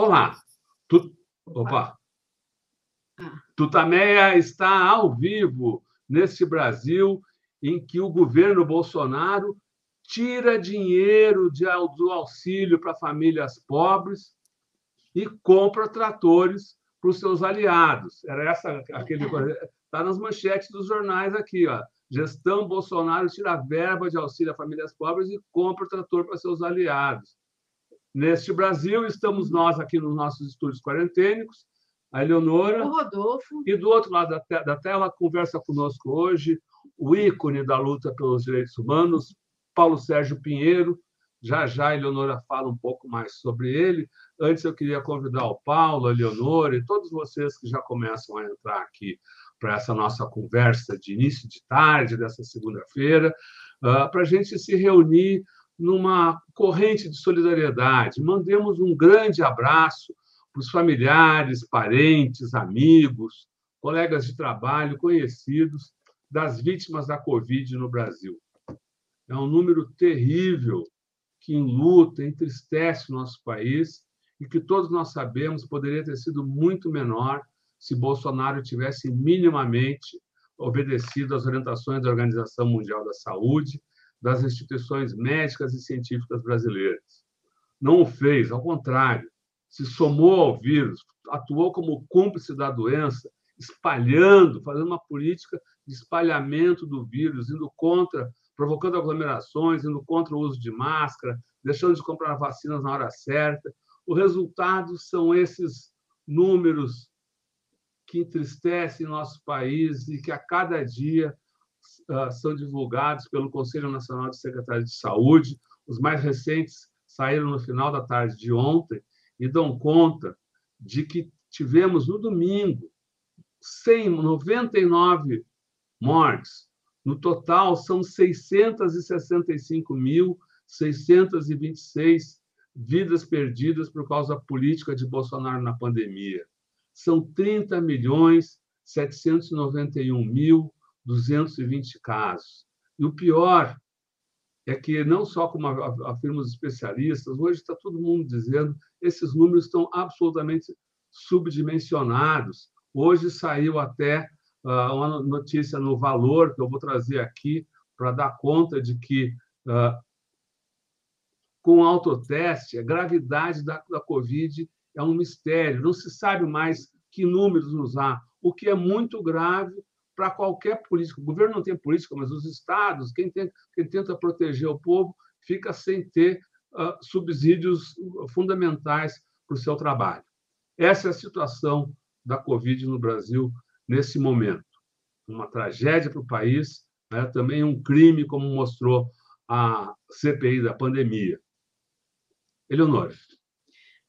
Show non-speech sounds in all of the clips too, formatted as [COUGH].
Olá. Tu... Opa. Ah. Tutameia está ao vivo nesse Brasil em que o governo Bolsonaro tira dinheiro de, do auxílio para famílias pobres e compra tratores para os seus aliados. Era essa aquele está nas manchetes dos jornais aqui, ó. Gestão Bolsonaro tira verba de auxílio a famílias pobres e compra trator para seus aliados. Neste Brasil, estamos nós aqui nos nossos estúdios quarentênicos, a Eleonora. O Rodolfo. E do outro lado da, te da tela, conversa conosco hoje o ícone da luta pelos direitos humanos, Paulo Sérgio Pinheiro. Já já a Eleonora fala um pouco mais sobre ele. Antes, eu queria convidar o Paulo, a Eleonora e todos vocês que já começam a entrar aqui para essa nossa conversa de início de tarde, dessa segunda-feira, uh, para a gente se reunir numa corrente de solidariedade. Mandemos um grande abraço para os familiares, parentes, amigos, colegas de trabalho, conhecidos das vítimas da Covid no Brasil. É um número terrível que enluta, entristece o nosso país e que todos nós sabemos poderia ter sido muito menor se Bolsonaro tivesse minimamente obedecido às orientações da Organização Mundial da Saúde, das instituições médicas e científicas brasileiras. Não o fez, ao contrário, se somou ao vírus, atuou como cúmplice da doença, espalhando, fazendo uma política de espalhamento do vírus, indo contra, provocando aglomerações, indo contra o uso de máscara, deixando de comprar vacinas na hora certa. O resultado são esses números que entristecem nosso país e que a cada dia uh, são divulgados pelo Conselho Nacional de Secretários de Saúde. Os mais recentes saíram no final da tarde de ontem e dão conta de que tivemos no domingo 199 mortes. No total, são 665.626 vidas perdidas por causa da política de Bolsonaro na pandemia são 30 milhões 791 mil 220 casos. E o pior é que, não só como afirmam os especialistas, hoje está todo mundo dizendo esses números estão absolutamente subdimensionados. Hoje saiu até uh, uma notícia no Valor, que eu vou trazer aqui, para dar conta de que, uh, com autoteste, a gravidade da, da Covid é um mistério, não se sabe mais que números usar, o que é muito grave para qualquer político. O governo não tem política, mas os estados, quem, tem, quem tenta proteger o povo, fica sem ter uh, subsídios fundamentais para o seu trabalho. Essa é a situação da Covid no Brasil nesse momento. Uma tragédia para o país, né? também um crime, como mostrou a CPI da pandemia. Eleonora.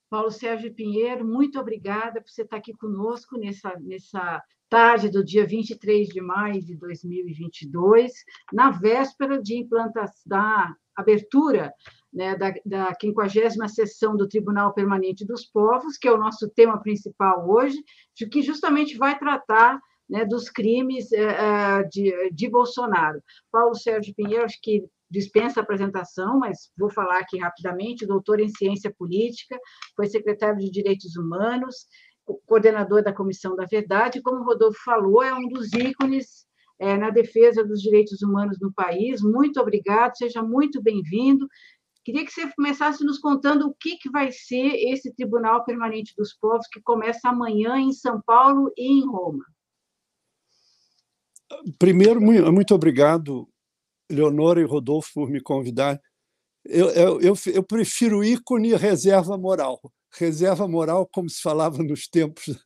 Paulo Sérgio Pinheiro, muito obrigada por você estar aqui conosco nessa, nessa tarde do dia 23 de maio de 2022, na véspera de implantação da abertura né, da, da 50 sessão do Tribunal Permanente dos Povos, que é o nosso tema principal hoje, que justamente vai tratar né, dos crimes uh, de, de Bolsonaro. Paulo Sérgio Pinheiro, acho que dispensa a apresentação, mas vou falar aqui rapidamente, doutor em ciência política, foi secretário de Direitos Humanos, coordenador da Comissão da Verdade, como o Rodolfo falou, é um dos ícones é, na defesa dos direitos humanos no país. Muito obrigado, seja muito bem-vindo. Queria que você começasse nos contando o que, que vai ser esse Tribunal Permanente dos Povos, que começa amanhã em São Paulo e em Roma. Primeiro, muito obrigado Leonora e Rodolfo por me convidar. Eu, eu, eu, prefiro ícone reserva moral. Reserva moral, como se falava [LAUGHS] nos tempos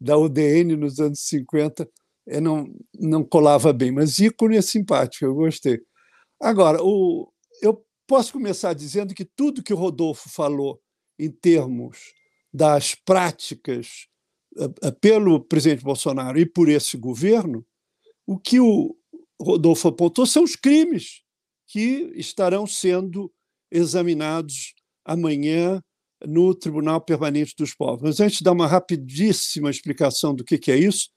da UDN nos anos 50, é, não, não colava bem, mas ícone é simpático, eu gostei. Agora, o, eu posso começar dizendo que tudo que o Rodolfo falou em termos das práticas eh, eh, pelo presidente Bolsonaro e por esse governo, o que o, Rodolfo apontou são os crimes que estarão sendo examinados amanhã no Tribunal Permanente dos Povos. Mas antes de dar uma rapidíssima explicação do que é isso,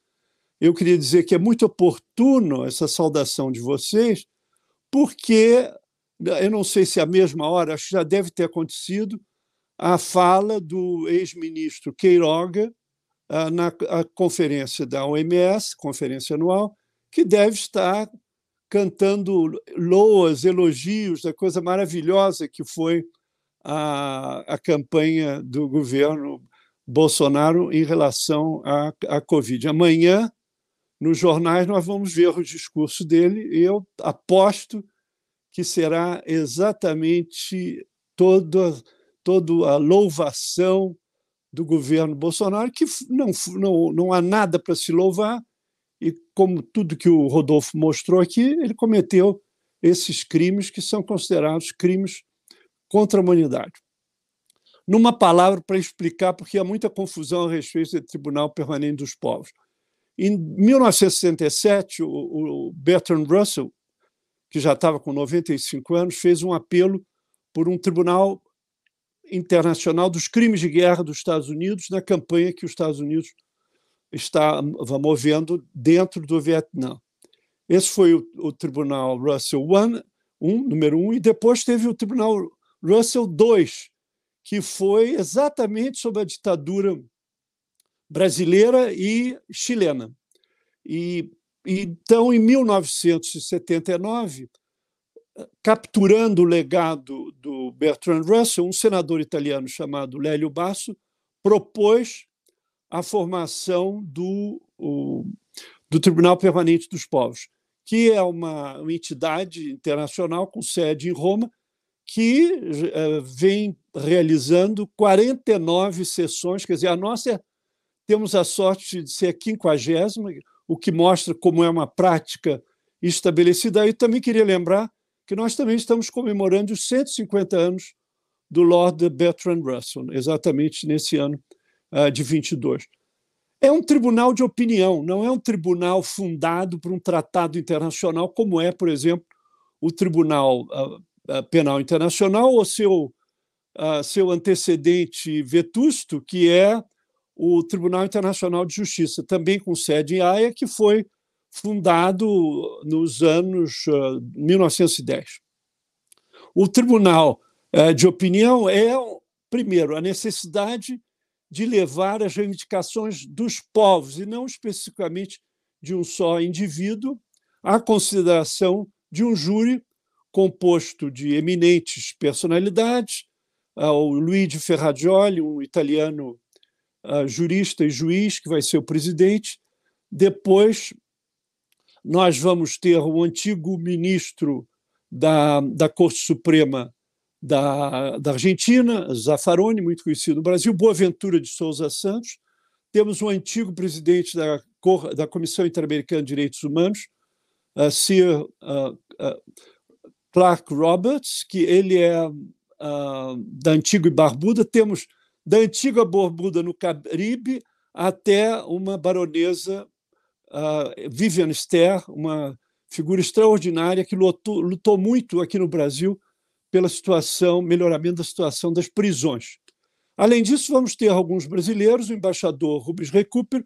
eu queria dizer que é muito oportuno essa saudação de vocês, porque eu não sei se é a mesma hora, acho que já deve ter acontecido, a fala do ex-ministro Queiroga ah, na conferência da OMS, conferência anual, que deve estar cantando loas, elogios da coisa maravilhosa que foi a, a campanha do governo Bolsonaro em relação à, à Covid. Amanhã, nos jornais, nós vamos ver o discurso dele e eu aposto que será exatamente toda, toda a louvação do governo Bolsonaro, que não, não, não há nada para se louvar, e como tudo que o Rodolfo mostrou aqui, ele cometeu esses crimes que são considerados crimes contra a humanidade. Numa palavra para explicar, porque há muita confusão a respeito do Tribunal Permanente dos Povos. Em 1967, o Bertrand Russell, que já estava com 95 anos, fez um apelo por um tribunal internacional dos crimes de guerra dos Estados Unidos na campanha que os Estados Unidos está movendo dentro do Vietnã. Esse foi o, o Tribunal Russell I, um, número um, e depois teve o Tribunal Russell II, que foi exatamente sob a ditadura brasileira e chilena. E, então, em 1979, capturando o legado do Bertrand Russell, um senador italiano chamado Lélio Basso propôs a formação do, o, do Tribunal Permanente dos Povos, que é uma, uma entidade internacional com sede em Roma, que uh, vem realizando 49 sessões, quer dizer, a nossa é, temos a sorte de ser a quinquagésima, o que mostra como é uma prática estabelecida. E também queria lembrar que nós também estamos comemorando os 150 anos do Lord Bertrand Russell, exatamente nesse ano uh, de 22. É um tribunal de opinião, não é um tribunal fundado por um tratado internacional, como é, por exemplo, o Tribunal uh, Penal Internacional ou seu, seu antecedente vetusto, que é o Tribunal Internacional de Justiça, também com sede em Haia, que foi fundado nos anos 1910. O Tribunal de Opinião é, primeiro, a necessidade de levar as reivindicações dos povos, e não especificamente de um só indivíduo, à consideração de um júri composto de eminentes personalidades, o Luigi Ferragioli, um italiano jurista e juiz, que vai ser o presidente. Depois, nós vamos ter o antigo ministro da, da Corte Suprema da, da Argentina, Zaffaroni, muito conhecido no Brasil, Boaventura de Souza Santos. Temos o antigo presidente da, da Comissão Interamericana de Direitos Humanos, uh, Sir uh, uh, Clark Roberts, que ele é da antiga Barbuda. Temos da antiga Barbuda no Caribe até uma baronesa uh, Vivian Ster, uma figura extraordinária que lutou, lutou muito aqui no Brasil pela situação, melhoramento da situação das prisões. Além disso, vamos ter alguns brasileiros, o embaixador Rubens Recupero,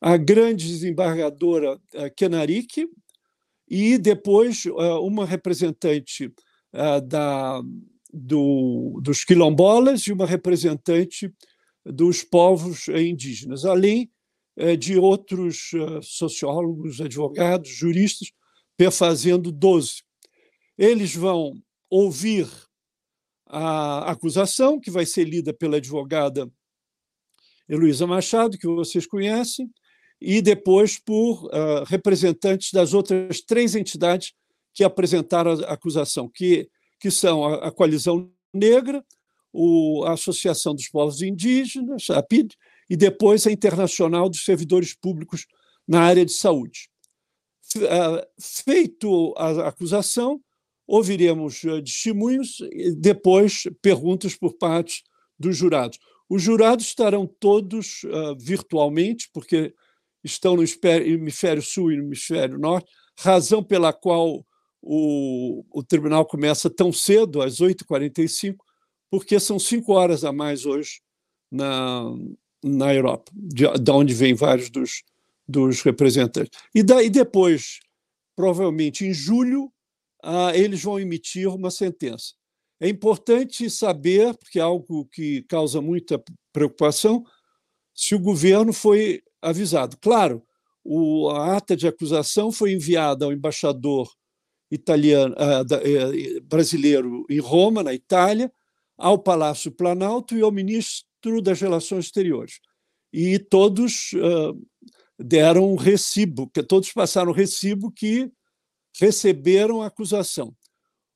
a grande desembargadora uh, Kenaric, e depois uh, uma representante uh, da, do, dos quilombolas e uma representante dos povos indígenas, além de outros sociólogos, advogados, juristas, perfazendo 12. Eles vão ouvir a acusação, que vai ser lida pela advogada Heloísa Machado, que vocês conhecem, e depois por uh, representantes das outras três entidades que apresentaram a acusação, que, que são a, a Coalizão Negra, o, a Associação dos Povos Indígenas, a PID, e depois a Internacional dos Servidores Públicos na área de saúde. Ah, feito a acusação, ouviremos ah, testemunhos e depois perguntas por parte dos jurados. Os jurados estarão todos uh, virtualmente, porque estão no hemisfério sul e no hemisfério norte, razão pela qual o, o tribunal começa tão cedo, às 8h45, porque são cinco horas a mais hoje na, na Europa, de, de onde vêm vários dos, dos representantes. E daí depois, provavelmente em julho, ah, eles vão emitir uma sentença. É importante saber, porque é algo que causa muita preocupação, se o governo foi avisado. Claro, o, a ata de acusação foi enviada ao embaixador italiano, uh, brasileiro em Roma, na Itália, ao Palácio Planalto e ao ministro das Relações Exteriores. E todos uh, deram um recibo, todos passaram recibo que receberam a acusação.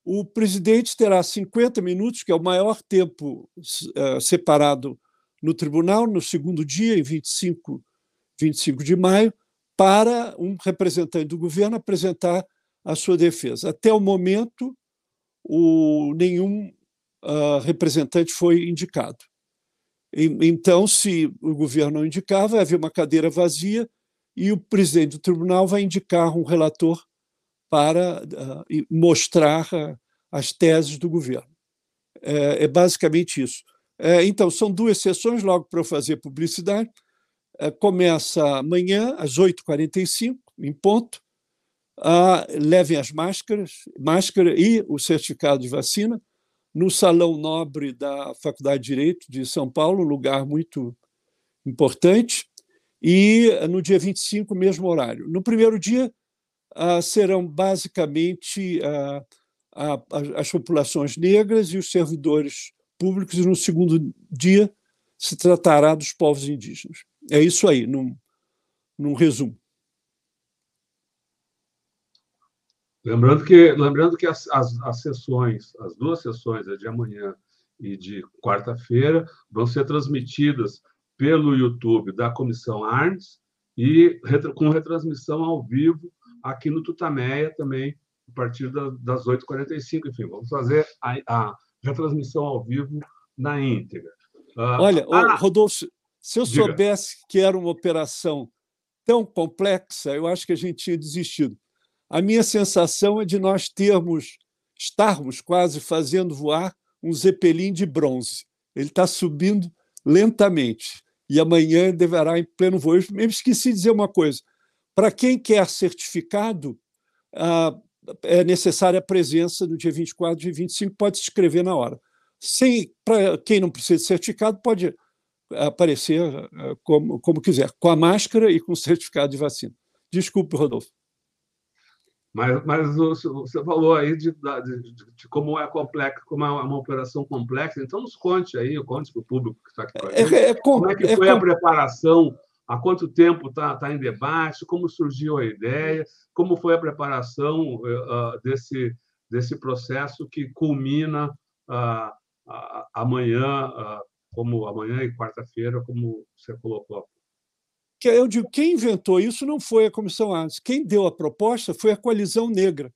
O presidente terá 50 minutos, que é o maior tempo separado no tribunal, no segundo dia, em 25, 25 de maio, para um representante do governo apresentar a sua defesa. Até o momento, o, nenhum uh, representante foi indicado. E, então, se o governo não indicar, vai haver uma cadeira vazia e o presidente do tribunal vai indicar um relator para uh, mostrar uh, as teses do governo. É, é basicamente isso. É, então, são duas sessões, logo para eu fazer publicidade. É, começa amanhã, às 8h45, em ponto. Ah, levem as máscaras, máscara e o certificado de vacina no Salão Nobre da Faculdade de Direito de São Paulo, lugar muito importante, e no dia 25, mesmo horário. No primeiro dia, ah, serão basicamente ah, as populações negras e os servidores públicos, e no segundo dia se tratará dos povos indígenas. É isso aí, num, num resumo. Lembrando que, lembrando que as, as, as sessões, as duas sessões, a de amanhã e de quarta-feira, vão ser transmitidas pelo YouTube da Comissão Arnes e com retransmissão ao vivo aqui no Tutameia também, a partir das 8h45. Enfim, vamos fazer a, a retransmissão ao vivo na íntegra. Uh, Olha, ah, Rodolfo, se eu diga. soubesse que era uma operação tão complexa, eu acho que a gente tinha desistido. A minha sensação é de nós termos, estarmos quase fazendo voar um Zeppelin de bronze. Ele está subindo lentamente e amanhã deverá em pleno voo. Eu me esqueci de dizer uma coisa: para quem quer certificado, é necessária a presença no dia 24 e 25, pode se inscrever na hora. Sem, para quem não precisa de certificado, pode aparecer ah, como, como quiser, com a máscara e com o [LAUGHS] certificado de vacina. Desculpe, Rodolfo. Mas, mas você falou aí de, de, de, como é complexo, como é uma operação complexa. Então, nos conte aí, conte para o público que está aqui é. É, é, como é que é foi a preparação? Há quanto tempo está tá em debate? Como surgiu a ideia? Como foi a preparação uh, desse, desse processo que culmina uh, uh, amanhã, como amanhã e quarta-feira, como você colocou que eu digo, quem inventou isso não foi a Comissão Arnes. Quem deu a proposta foi a Coalizão Negra.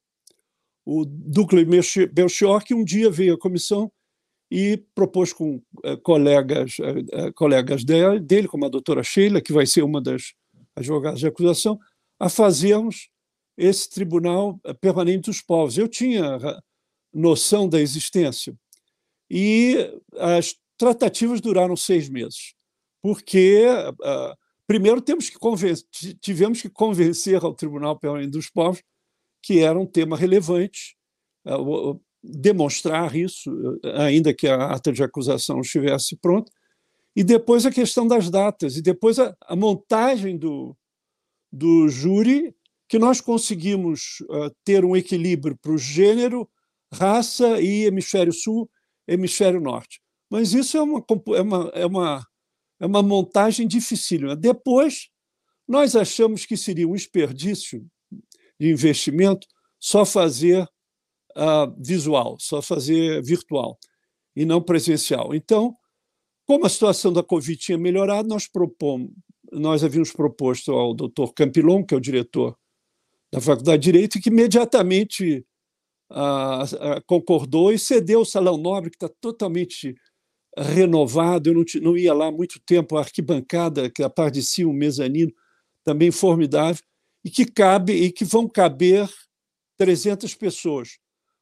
O Douglas Belchior, que um dia veio à comissão e propôs com eh, colegas, eh, colegas dele, como a doutora Sheila, que vai ser uma das advogadas de acusação, a fazermos esse Tribunal Permanente dos Povos. Eu tinha noção da existência. E as tratativas duraram seis meses, porque uh, Primeiro, temos que tivemos que convencer ao Tribunal Permanente dos Povos que era um tema relevante, eh, demonstrar isso, ainda que a ata de acusação estivesse pronta, e depois a questão das datas, e depois a, a montagem do, do júri, que nós conseguimos uh, ter um equilíbrio para o gênero, raça e hemisfério sul, hemisfério norte. Mas isso é uma, é uma, é uma é uma montagem dificílima. Depois, nós achamos que seria um desperdício de investimento só fazer uh, visual, só fazer virtual e não presencial. Então, como a situação da Covid tinha melhorado, nós propomos, nós havíamos proposto ao doutor Campilon, que é o diretor da Faculdade de Direito, que imediatamente uh, concordou e cedeu o Salão Nobre, que está totalmente renovado. Eu não, não ia lá há muito tempo, a arquibancada, que a parte de cima, o mezanino, também formidável, e que cabe e que vão caber 300 pessoas,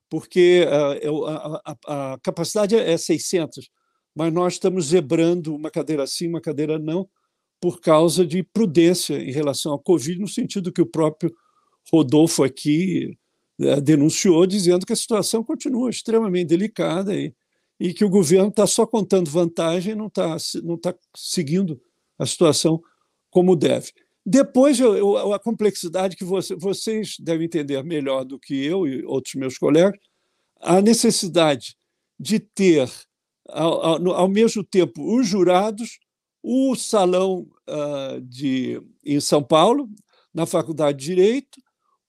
porque uh, a, a, a, capacidade é 600, mas nós estamos zebrando uma cadeira sim, uma cadeira não, por causa de prudência em relação à Covid, no sentido que o próprio Rodolfo aqui eh, denunciou, dizendo que a situação continua extremamente delicada e, e que o governo está só contando vantagem não está não tá seguindo a situação como deve. Depois, eu, eu, a complexidade que você, vocês devem entender melhor do que eu e outros meus colegas, a necessidade de ter, ao, ao, ao mesmo tempo, os jurados, o salão uh, de, em São Paulo, na Faculdade de Direito,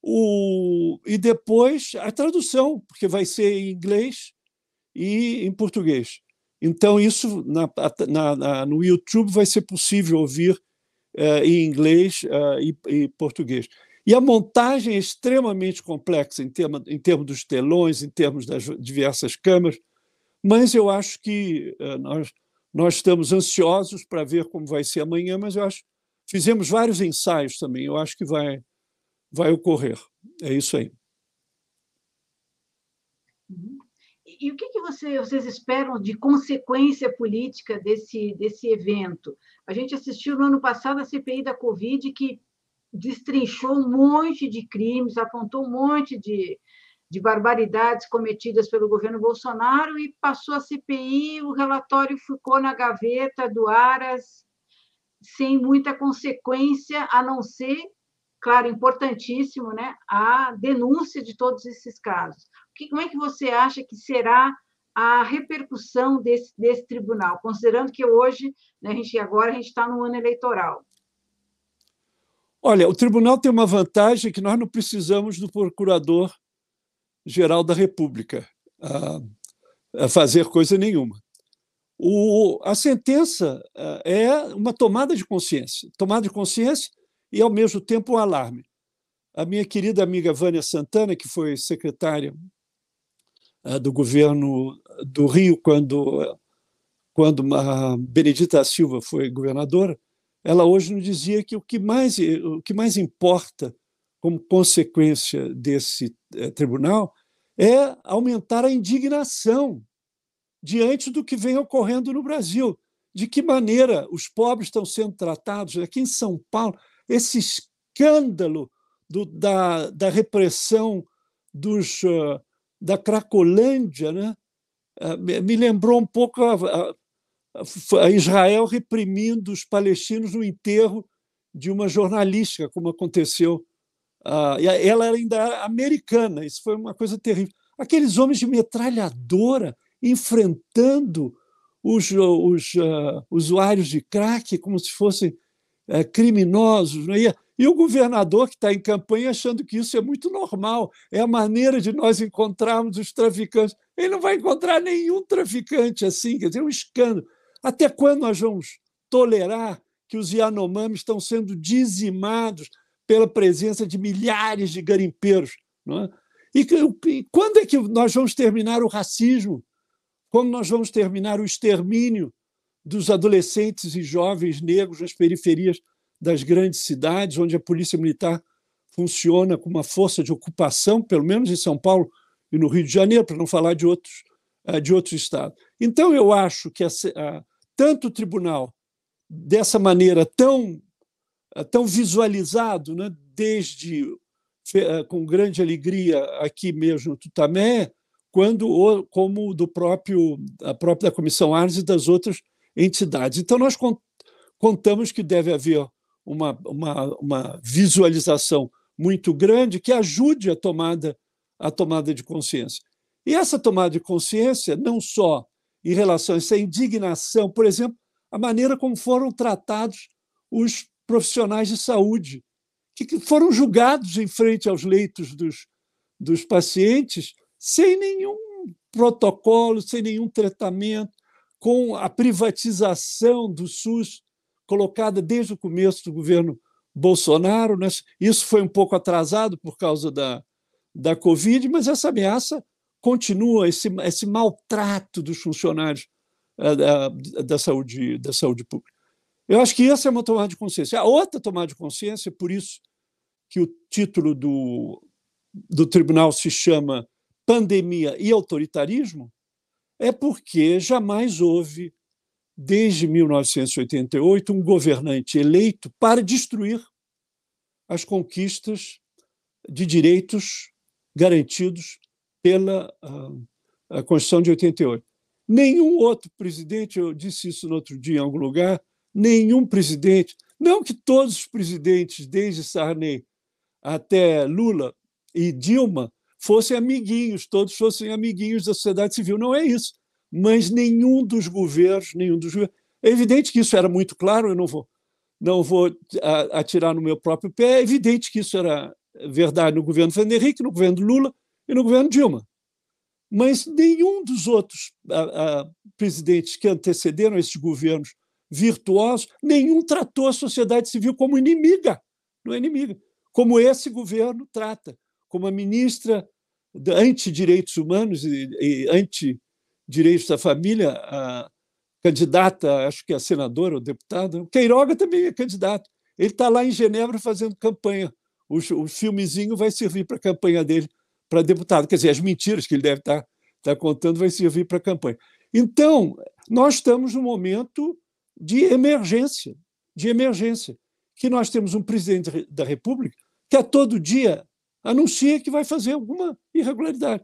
o, e depois a tradução, porque vai ser em inglês e em português. Então, isso na, na, na, no YouTube vai ser possível ouvir uh, em inglês uh, e, e, português. E a montagem é extremamente complexa em termos, em termos dos telões, em termos das diversas câmeras, mas eu acho que uh, nós, nós estamos ansiosos para ver como vai ser amanhã, mas eu acho fizemos vários ensaios também, eu acho que vai, vai ocorrer. É isso aí. Uhum. E o que, que você, vocês esperam de consequência política desse, desse evento? A gente assistiu no ano passado a CPI da Covid, que destrinchou um monte de crimes, apontou um monte de, de barbaridades cometidas pelo governo Bolsonaro e passou a CPI, o relatório ficou na gaveta do Aras, sem muita consequência, a não ser, claro, importantíssimo, né, a denúncia de todos esses casos. Que, como é que você acha que será a repercussão desse, desse tribunal, considerando que hoje, né, a gente, agora a gente está no ano eleitoral? Olha, o tribunal tem uma vantagem que nós não precisamos do procurador-geral da República a, a fazer coisa nenhuma. O, a sentença é uma tomada de consciência, tomada de consciência e, ao mesmo tempo, um alarme. A minha querida amiga Vânia Santana, que foi secretária do governo do Rio quando, quando Benedita Silva foi governadora, ela hoje nos dizia que o que mais, o que mais importa como consequência desse eh, tribunal é aumentar a indignação diante do que vem ocorrendo no Brasil. De que maneira os pobres estão sendo tratados aqui em São Paulo, esse escândalo do, da, da repressão dos, uh, da Cracolândia, né? Ah, me lembrou um pouco a, a, a Israel reprimindo os palestinos no enterro de uma jornalista, como aconteceu. Uh, ela era ainda americana, isso foi uma coisa terrível. Aqueles homens de metralhadora enfrentando os, os uh, usuários de crack como se fossem uh, criminosos. Não é? E o governador que está em campanha achando que isso é muito normal, é a maneira de nós encontrarmos os traficantes. Ele não vai encontrar nenhum traficante assim, quer dizer, é um escândalo. Até quando nós vamos tolerar que os Yanomami estão sendo dizimados pela presença de milhares de garimpeiros? É? e, e quando é que nós vamos terminar o racismo? Quando nós vamos terminar o extermínio dos adolescentes e jovens negros nas periferias das grandes cidades, onde a polícia militar funciona com uma força de ocupação, pelo menos em São Paulo e no Rio de Janeiro, para não falar de outros, eh, de outros estados. Então, eu acho que a, a, tanto o tribunal, dessa maneira tão, eh, tão visualizado, né, desde eh, com grande alegria aqui mesmo no Tutamé, quando como do próprio a própria Comissão Arnes e das outras entidades. Então, nós contamos que deve haver uma, uma, uma visualização muito grande que ajude a tomada, a tomada de consciência. E essa tomada de consciência, não só em relação a essa indignação, por exemplo, a maneira como foram tratados os profissionais de saúde, que foram julgados em frente aos leitos dos, dos pacientes sem nenhum protocolo, sem nenhum tratamento, com a privatização do SUS colocada desde o começo do governo Bolsonaro. Né? Isso foi um pouco atrasado por causa da, da Covid, mas essa ameaça continua, esse, esse maltrato dos funcionários eh, da, da, saúde, da saúde pública. Eu acho que essa é uma tomada de consciência. A outra tomada de consciência, por isso que o título do, do tribunal se chama Pandemia e Autoritarismo, é porque jamais houve desde 1988, um governante eleito para destruir as conquistas de direitos garantidos pela a, a Constituição de 88. Nenhum outro presidente, eu disse isso no outro dia em algum lugar, nenhum presidente, não que todos os presidentes, desde Sarney até Lula e Dilma, fossem amiguinhos, todos fossem amiguinhos da sociedade civil. Não é isso. Mas nenhum dos governos, nenhum dos governos. É evidente que isso era muito claro, eu não vou, não vou atirar no meu próprio pé. É evidente que isso era verdade no governo Fernando Henrique, no governo Lula e no governo Dilma. Mas nenhum dos outros a, a, presidentes que antecederam esses governos virtuosos, nenhum tratou a sociedade civil como inimiga, não é inimiga, como esse governo trata, como a ministra anti-direitos humanos e, e anti-direitos da família, a candidata, acho que é a senadora ou deputada, Queiroga também é candidato. Ele está lá em Genebra fazendo campanha. O, o filmezinho vai servir para a campanha dele para deputado. Quer dizer, as mentiras que ele deve estar, tá, tá contando vai servir para a campanha. Então, nós estamos num momento de emergência, de emergência, que nós temos um presidente da República que a todo dia anuncia que vai fazer alguma irregularidade.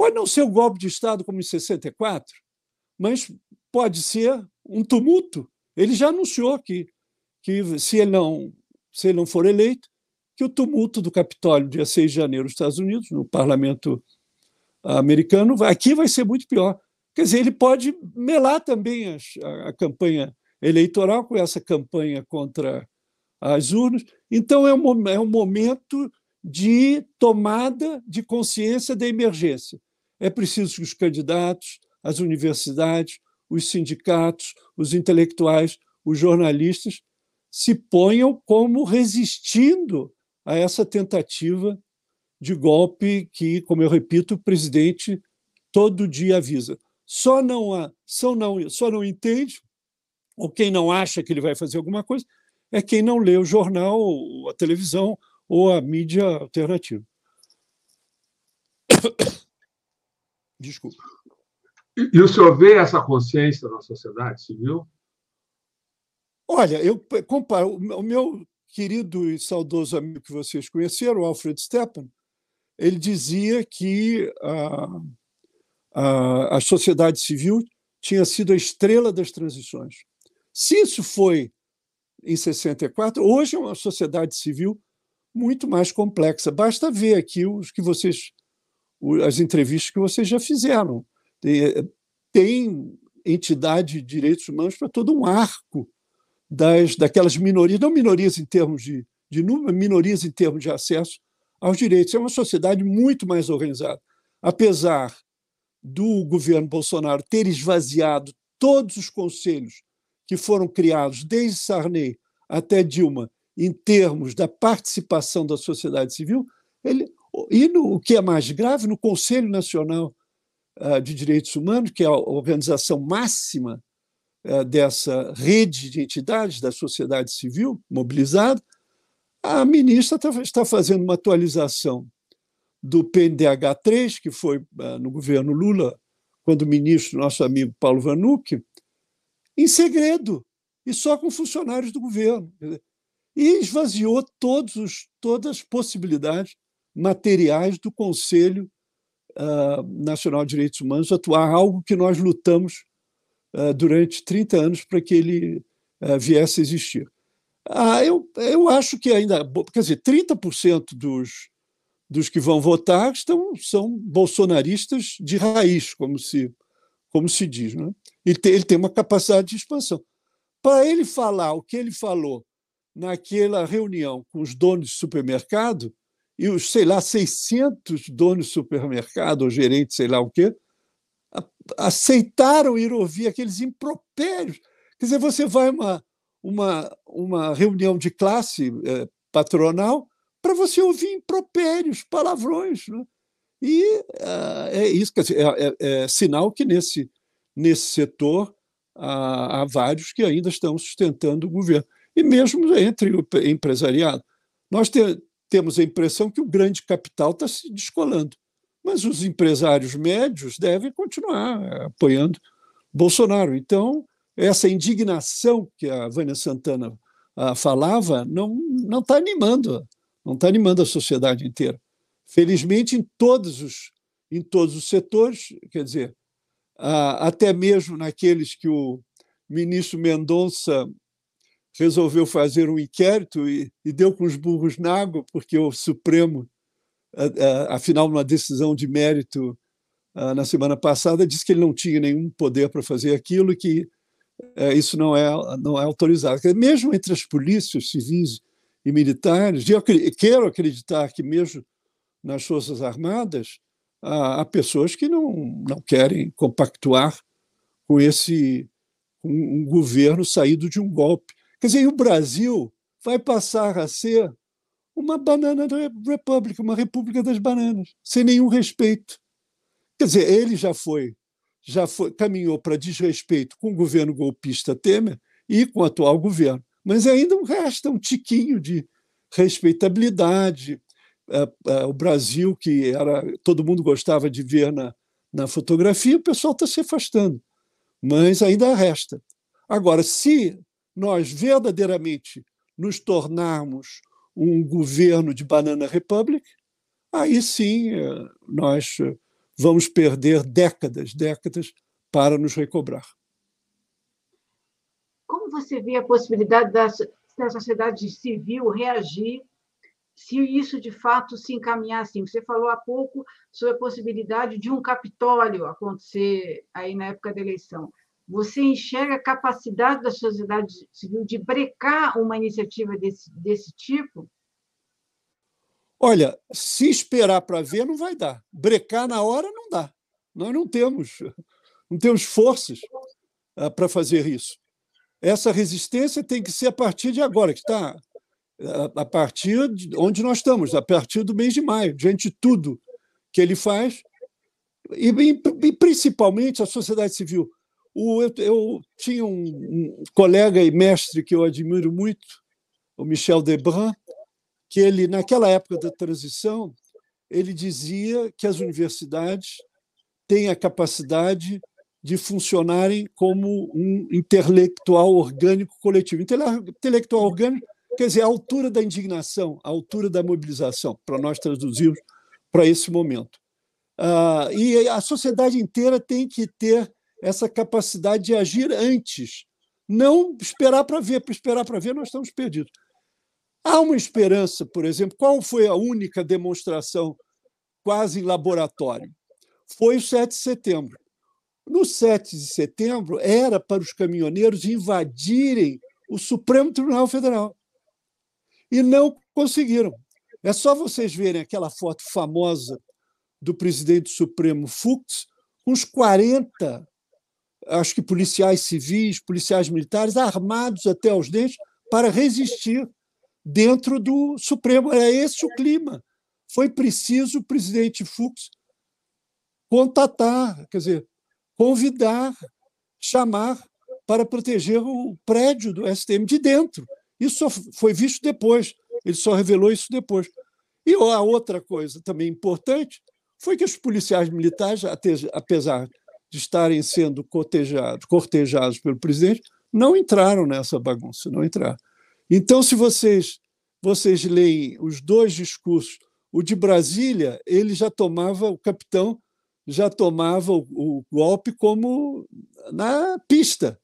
Pode não ser o um golpe de Estado como em 64, mas pode ser um tumulto. Ele já anunciou que, que se, ele não, se ele não for eleito, que o tumulto do Capitólio, dia 6 de janeiro, nos Estados Unidos, no parlamento americano, aqui vai ser muito pior. Quer dizer, ele pode melar também a, a campanha eleitoral com essa campanha contra as urnas. Então, é um, é um momento de tomada de consciência da emergência. É preciso que os candidatos, as universidades, os sindicatos, os intelectuais, os jornalistas se ponham como resistindo a essa tentativa de golpe que, como eu repito, o presidente todo dia avisa. Só não, só não, só não entende, ou quem não acha que ele vai fazer alguma coisa, é quem não lê o jornal, a televisão, ou a mídia alternativa. Desculpa. E o senhor vê essa consciência na sociedade civil? Olha, eu comparo. O meu querido e saudoso amigo que vocês conheceram, Alfred Stepan, ele dizia que a, a, a sociedade civil tinha sido a estrela das transições. Se isso foi em 64, hoje é uma sociedade civil muito mais complexa. Basta ver aqui os que vocês, as entrevistas que vocês já fizeram. Tem entidade de direitos humanos para todo um arco das, daquelas minorias, não minorias em termos de, de número, minorias em termos de acesso aos direitos. É uma sociedade muito mais organizada. Apesar do governo Bolsonaro ter esvaziado todos os conselhos que foram criados, desde Sarney até Dilma, em termos da participação da sociedade civil, e no, o que é mais grave, no Conselho Nacional uh, de Direitos Humanos, que é a organização máxima uh, dessa rede de entidades da sociedade civil mobilizada, a ministra tá, está fazendo uma atualização do PNDH 3, que foi uh, no governo Lula, quando o ministro, nosso amigo Paulo Vanucci, em segredo, e só com funcionários do governo. E esvaziou todos os, todas as possibilidades materiais do Conselho uh, Nacional de Direitos Humanos atuar, algo que nós lutamos uh, durante 30 anos para que ele uh, viesse a existir. Ah, eu, eu acho que ainda, quer dizer, 30% dos, dos que vão votar estão, são bolsonaristas de raiz, como se, como se diz. Né? Ele, tem, ele tem uma capacidade de expansão. Para ele falar o que ele falou naquela reunião com os donos de supermercado, e os, sei lá, 600 donos de supermercado, ou gerentes, sei lá o quê, aceitaram ir ouvir aqueles impropérios. Quer dizer, você vai a uma, uma, uma reunião de classe é, patronal para você ouvir impropérios, palavrões. Né? E uh, é isso, quer dizer, é, é, é, sinal que nesse, nesse setor há, há vários que ainda estão sustentando o governo e mesmo entre o empresariado. Nós te, temos a impressão que o grande capital está se descolando, mas os empresários médios devem continuar apoiando Bolsonaro. Então, essa indignação que a Vânia Santana ah, falava não não está animando, não está animando a sociedade inteira. Felizmente, em todos os, em todos os setores, quer dizer, até mesmo naqueles que o ministro Mendonça resolveu fazer um inquérito e, e deu com os burros na água, porque o Supremo, afinal, numa decisão de mérito na semana passada, disse que ele não tinha nenhum poder para fazer aquilo e que é, isso não é, não é autorizado. Mesmo entre as polícias civis e militares, eu quero acreditar que mesmo nas Forças Armadas, há, pessoas que não, não querem compactuar com esse um, um governo saído de um golpe. Quer dizer, o Brasil vai passar a ser uma banana república, uma república das bananas, sem nenhum respeito. Quer dizer, ele já foi, já foi, caminhou para desrespeito com o governo golpista Temer e com o atual governo, mas ainda resta um tiquinho de respeitabilidade, o Brasil, que era todo mundo gostava de ver na, na fotografia, o pessoal está se afastando, mas ainda resta. Agora, se nós verdadeiramente nos tornarmos um governo de Banana Republic, aí sim eh, nós vamos perder décadas, décadas para nos recobrar. Como você vê a possibilidade da, da sociedade civil reagir se isso de fato se encaminhar assim. Você falou há pouco sobre a possibilidade de um Capitólio acontecer aí na época da eleição. Você enxerga a capacidade da sociedade civil de brecar uma iniciativa desse, desse tipo? Olha, se esperar para ver, não vai dar. Brecar na hora não dá. Nós não temos, não temos forças uh, para fazer isso. Essa resistência tem que ser a partir de agora, que está a partir de onde nós estamos, a partir do mês de maio, diante de tudo que ele faz, e, e principalmente a sociedade civil. O, eu, eu, tinha um, um, colega e mestre que eu admiro muito, o Michel Debrun, que ele, naquela época da transição, ele dizia que as universidades têm a capacidade de funcionarem como um intelectual orgânico coletivo. Intelectual orgânico Quer dizer, a altura da indignação, a altura da mobilização, para nós traduzirmos para esse momento. Uh, e a sociedade inteira tem que ter essa capacidade de agir antes, não esperar para ver. Para esperar para ver, nós estamos perdidos. Há uma esperança, por exemplo, qual foi a única demonstração quase em laboratório? Foi o 7 de setembro. No 7 de setembro, era para os caminhoneiros invadirem o Supremo Tribunal Federal e não conseguiram. É só vocês verem aquela foto famosa do presidente Supremo Fux com os 40, acho que policiais civis, policiais militares, armados até os dentes para resistir dentro do Supremo. Era esse o clima. Foi preciso o presidente Fux contatar, quer dizer, convidar, chamar para proteger o prédio do STM de dentro. Isso foi visto depois, ele só revelou isso depois. E a outra coisa também importante foi que os policiais militares, apesar de estarem sendo cortejados, cortejados pelo presidente, não entraram nessa bagunça, não entraram. Então, se vocês vocês leem os dois discursos, o de Brasília, ele já tomava, o capitão já tomava o, o golpe como na pista.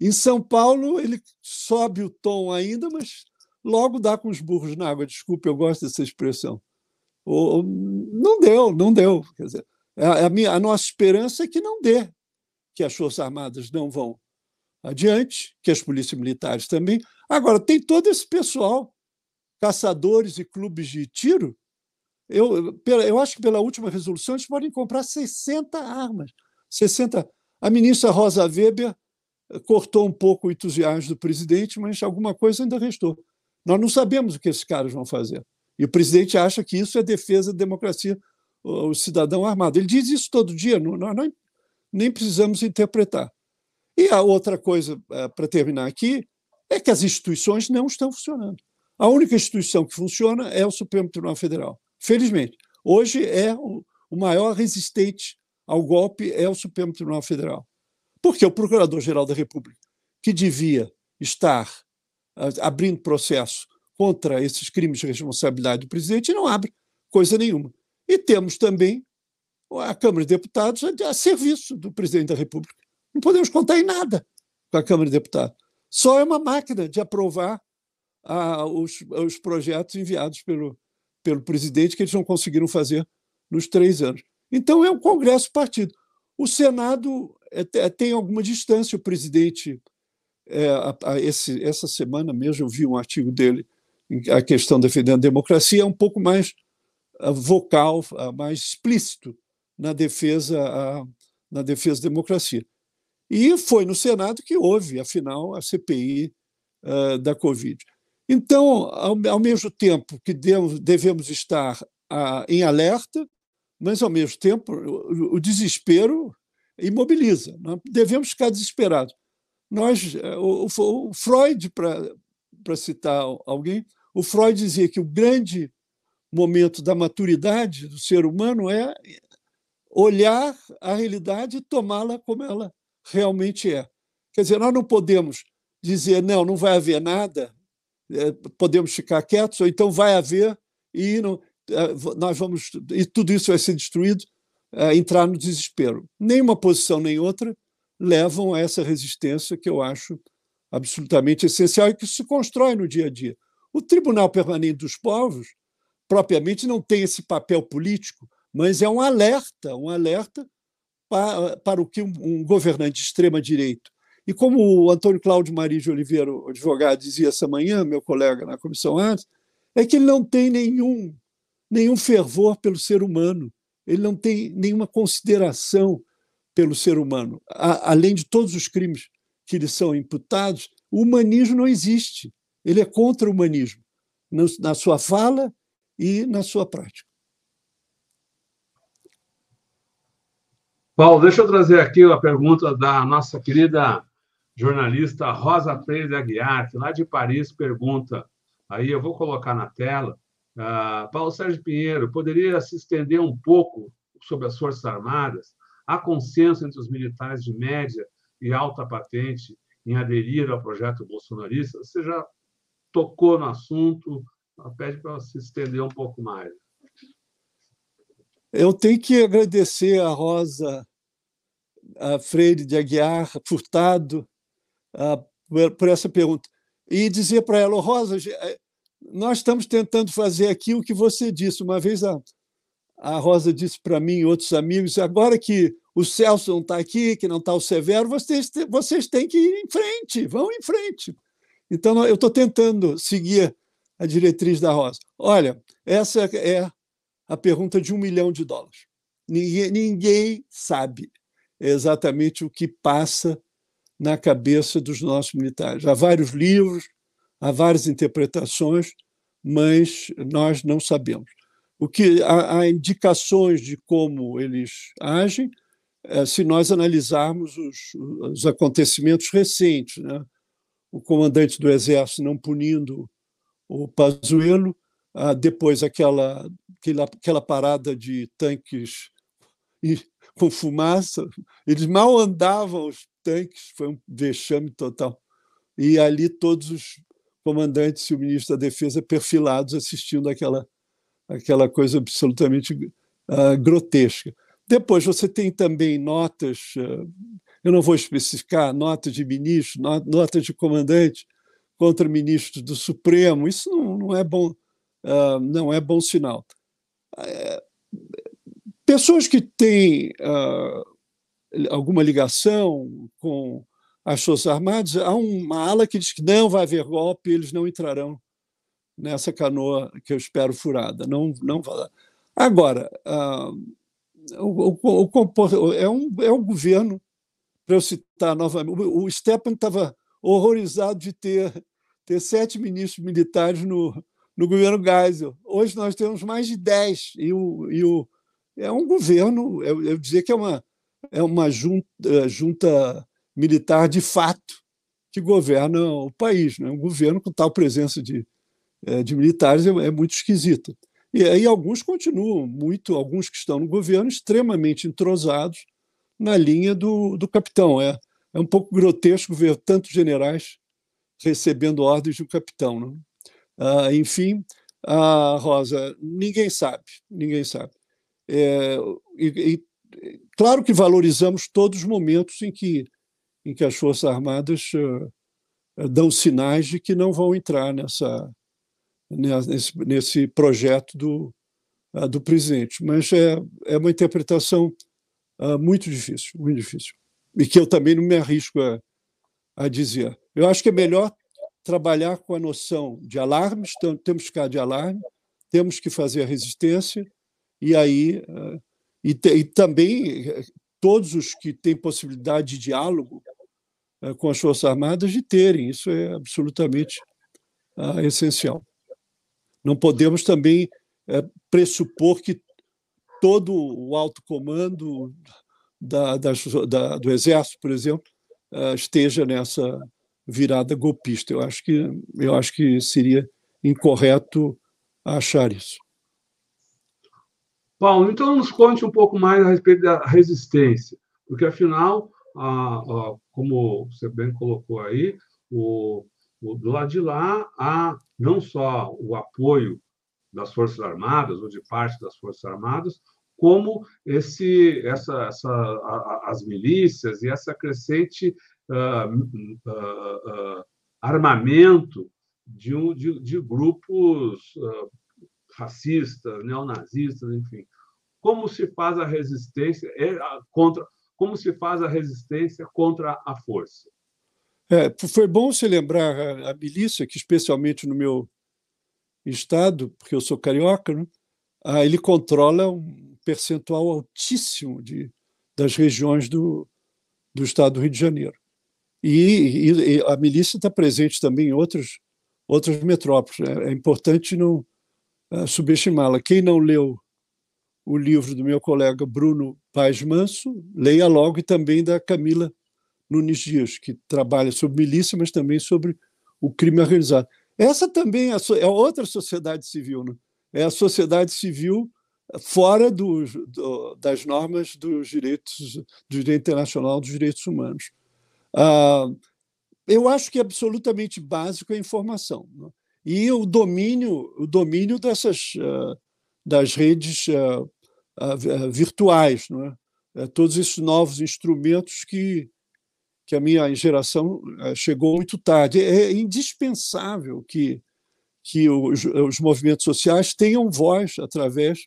Em São Paulo, ele sobe o tom ainda, mas logo dá com os burros na água. Desculpe, eu gosto dessa expressão. Ou, não deu, não deu. Quer dizer, a, minha, a nossa esperança é que não dê, que as Forças Armadas não vão adiante, que as polícias militares também. Agora, tem todo esse pessoal, caçadores e clubes de tiro. Eu, eu acho que pela última resolução eles podem comprar 60 armas. 60. A ministra Rosa Weber cortou um pouco o entusiasmo do presidente, mas alguma coisa ainda restou. Nós não sabemos o que esses caras vão fazer. E o presidente acha que isso é defesa da democracia, o cidadão armado. Ele diz isso todo dia, nós nem precisamos interpretar. E a outra coisa, é, para terminar aqui, é que as instituições não estão funcionando. A única instituição que funciona é o Supremo Tribunal Federal. Felizmente, hoje é o maior resistente ao golpe é o Supremo Tribunal Federal. Porque o Procurador-Geral da República, que devia estar ah, abrindo processo contra esses crimes de responsabilidade do presidente, não abre. coisa nenhuma. E temos também a Câmara de Deputados a, a serviço do presidente da República. Não podemos contar em nada com a Câmara de Deputados. Só é uma máquina de aprovar ah, os, os projetos enviados pelo, pelo presidente, que eles não conseguiram fazer nos três anos. Então, é um Congresso partido. O Senado é, é, tem alguma distância, o presidente. É, a, a esse, essa semana mesmo eu vi um artigo dele, a questão defendendo a democracia, é um pouco mais vocal, mais explícito na defesa, na defesa da democracia. E foi no Senado que houve, afinal, a CPI uh, da Covid. Então, ao, mesmo tempo que devemos, estar em alerta, mas, ao mesmo tempo, o, desespero imobiliza. Nós devemos ficar desesperados. Nós, eh, o Freud, para citar alguém, o Freud dizia que o grande momento da maturidade do ser humano é olhar a realidade e tomá-la como ela realmente é. Quer dizer, nós não podemos dizer, não, não vai haver nada, é, podemos ficar quietos, ou então vai haver e não, é, nós vamos e tudo isso vai ser destruído, é, entrar no desespero. Nem uma posição nem outra levam a essa resistência que eu acho absolutamente essencial e que se constrói no dia a dia. O Tribunal Permanente dos Povos, propriamente, não tem esse papel político, mas é um alerta, um alerta para, para o que um, um governante de extrema-direita e como o Antônio Cláudio Maria de Oliveira, advogado, dizia essa manhã, meu colega na comissão antes, é que ele não tem nenhum, nenhum fervor pelo ser humano, ele não tem nenhuma consideração pelo ser humano. A, além de todos os crimes que lhe são imputados, o humanismo não existe. Ele é contra o humanismo, na sua fala e na sua prática. Paulo, deixa eu trazer aqui a pergunta da nossa querida jornalista Rosa Freire Aguiar, que lá de Paris pergunta, aí eu vou colocar na tela, uh, Paulo Sérgio Pinheiro, poderia se estender um pouco sobre as Forças Armadas? Há consenso entre os militares de média e alta patente em aderir ao projeto bolsonarista? Você já tocou no assunto, pede para se estender um pouco mais. Eu tenho que agradecer a Rosa a Freire de Aguiar Furtado por essa pergunta e dizer para ela, Rosa, eh, nós estamos tentando fazer aqui o que você disse. Uma vez a, a Rosa disse para mim e outros amigos, agora que o Celso não está aqui, que não está o Severo, vocês, vocês têm que ir em frente, vão em frente. Então, eu estou tentando seguir a diretriz da Rosa. Olha, essa é a pergunta de um milhão de dólares. Ninguém, ninguém sabe exatamente o que passa na cabeça dos nossos militares. Há vários livros, há várias interpretações, mas nós não sabemos. O que há, há indicações de como eles agem, é, se nós analisarmos os, os acontecimentos recentes, né? o comandante do exército não punindo o Pazuello, ah, depois aquela, aquela, aquela parada de tanques [LAUGHS] com fumaça, eles mal andavam os tanques, foi um vexame total. E ali todos os comandantes e o ministro da Defesa perfilados assistindo aquela, aquela coisa absolutamente uh, grotesca. Depois você tem também notas, uh, eu não vou especificar, notas de ministro, notas de comandante contra ministros do Supremo. Isso não, não é bom uh, não é bom sinal. É, pessoas que têm uh, alguma ligação com as Forças Armadas, há uma ala que diz que não vai haver golpe, eles não entrarão nessa canoa que eu espero furada. Não, não vai. Agora, uh, o, o, o, é, um, é um governo, para eu citar novamente, o, o Stepan estava horrorizado de ter, ter sete ministros militares no, no governo Geisel. Hoje nós temos mais de 10, e o, e o, é um governo, eu, eu dizer que é uma, é uma junta, é, junta militar de fato que governa o país. Né? Um governo com tal presença de, é, de militares é, é muito esquisita. E aí alguns continuam muito, alguns que estão no governo, extremamente entrosados na linha do, do capitão. É, é um pouco grotesco ver tantos generais recebendo ordens de um capitão. Né? Ah, enfim, Ah, Rosa, ninguém sabe, ninguém sabe. É, e, e, claro que valorizamos todos os momentos em que, em que as Forças Armadas uh, dão sinais de que não vão entrar nessa, nesse, nesse projeto do, uh, do presidente. Mas é, é uma interpretação uh, muito difícil, muito difícil. E que eu também não me arrisco a, a dizer. Eu acho que é melhor trabalhar com a noção de alarmes, então, temos que ficar de alarme, temos que fazer a resistência, e aí eh, e, e também eh, todos os que têm possibilidade de diálogo eh, com as Forças Armadas de terem, isso é absolutamente uh, essencial. Não podemos também uh, pressupor que todo o alto comando da, da, da, do Exército, por exemplo, esteja nessa virada golpista. Eu acho que eu acho que seria incorreto achar isso. Paulo, então nos conte um pouco mais a respeito da resistência, porque afinal, a, a, como você bem colocou aí, o, o, do lado de lá há não só o apoio das Forças Armadas ou de parte das Forças Armadas, como esse, essa, essa, a, as milícias e essa crescente uh, uh, armamento de, um, de, de grupos racistas, neonazistas, enfim. Como se faz a resistência é, contra como se faz a resistência contra a força? É, foi bom se lembrar a, a, milícia, que especialmente no meu estado, porque eu sou carioca, né, ah, ele controla um percentual altíssimo de, das regiões do, do estado do Rio de Janeiro. E, e, e a milícia está presente também em outros, outras metrópoles. É, é importante não uh, subestimá-la. Quem não leu o livro do meu colega Bruno Paz Manso, leia logo, e também da Camila Nunes Dias, que trabalha sobre milícia, mas também sobre o crime organizado. Essa também é, é outra sociedade civil, né? é a sociedade civil fora do, do, das normas dos direitos do direito internacional dos direitos humanos. Ah, eu acho que é absolutamente básico a informação né? e o domínio, o domínio dessas uh, das redes uh, virtuais, não é? todos esses novos instrumentos que que a minha geração chegou muito tarde. É indispensável que que os, os movimentos sociais tenham voz através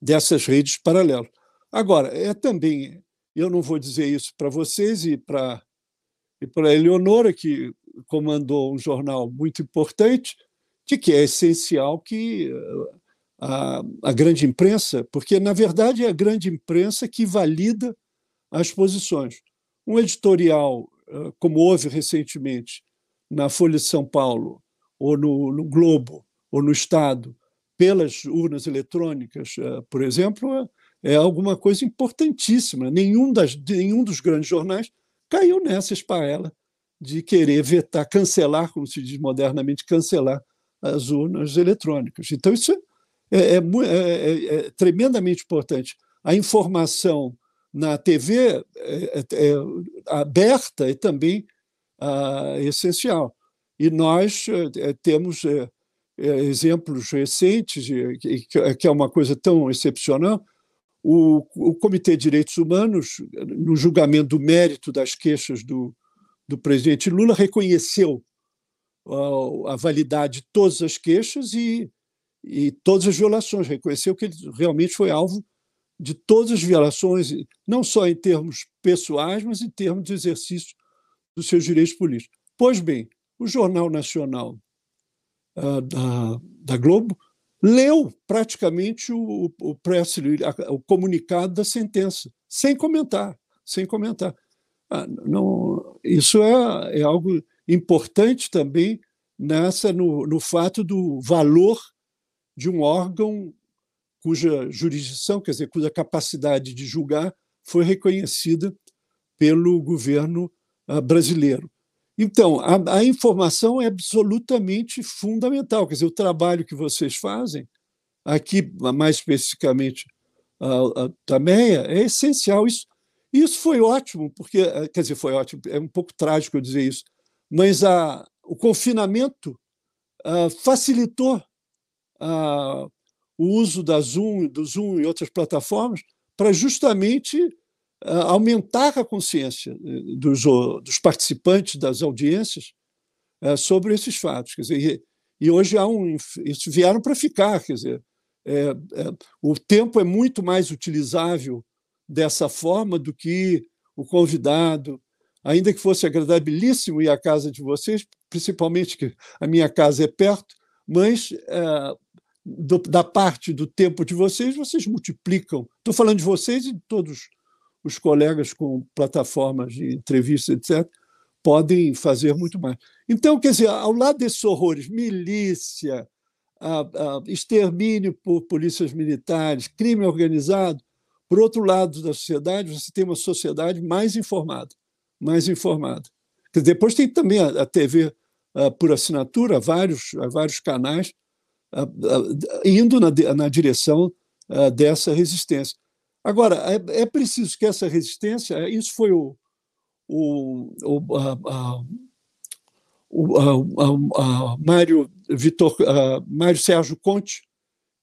dessas redes paralelas. Agora, é também eu não vou dizer isso para vocês e para e para Eleonora, que comandou um jornal muito importante, de que é essencial que eh, a, a grande imprensa, porque, na verdade, é a grande imprensa que valida as posições. Um editorial, eh, como houve recentemente na Folha de São Paulo, ou no, no Globo, ou no Estado, pelas urnas eletrônicas, eh, por exemplo, é alguma coisa importantíssima. Nenhum, das, nenhum dos grandes jornais caiu nessa esparela de querer vetar, cancelar, como se diz modernamente, cancelar as urnas eletrônicas. Então, isso é, é, é, é tremendamente importante. A informação na TV é, aberta é também ah, essencial. E nós temos exemplos recentes, que é uma coisa tão excepcional, o, o Comitê de Direitos Humanos, no julgamento do mérito das queixas do, do presidente Lula, reconheceu a, a validade de todas as queixas e, e todas as violações, reconheceu que ele realmente foi alvo de todas as violações, não só em termos pessoais, mas em termos de exercício dos seus direitos políticos. Pois bem, o Jornal Nacional uh, da, da Globo leu praticamente o, o, press, o comunicado da sentença, sem comentar, sem comentar. Ah, não, isso é, é algo importante também nessa no, no fato do valor de um órgão cuja jurisdição, quer dizer, cuja capacidade de julgar foi reconhecida pelo governo ah, brasileiro. Então, a, a, informação é absolutamente fundamental. Quer dizer, o trabalho que vocês fazem, aqui mais especificamente a, a é essencial. Isso, isso foi ótimo, porque, eh, quer dizer, foi ótimo, é um pouco trágico eu dizer isso, mas a, o confinamento ah, facilitou a, o uso da Zoom, do Zoom e outras plataformas para justamente aumentar a consciência eh, dos, dos participantes das audiências a, sobre esses fatos. Quer dizer, e, e hoje há um, isso vieram para ficar, quer dizer, é, é, o tempo é muito mais utilizável dessa forma do que o convidado, ainda que fosse agradabilíssimo ir à casa de vocês, principalmente que a minha casa é perto, mas é, do, da parte do tempo de vocês, vocês multiplicam. Estou falando de vocês e de todos os colegas com plataformas de entrevista, etc., podem fazer muito mais. Então, quer dizer, ao lado desses horrores, milícia, extermínio por polícias militares, crime organizado, por outro lado da sociedade, você tem uma sociedade mais informada, mais informada. Depois tem também a, TV por assinatura, vários, vários canais indo na direção dessa resistência. Agora, é, é, preciso que essa resistência, isso foi o, o, o, a, o a, Mário, Vitor, Mário Sérgio Conte,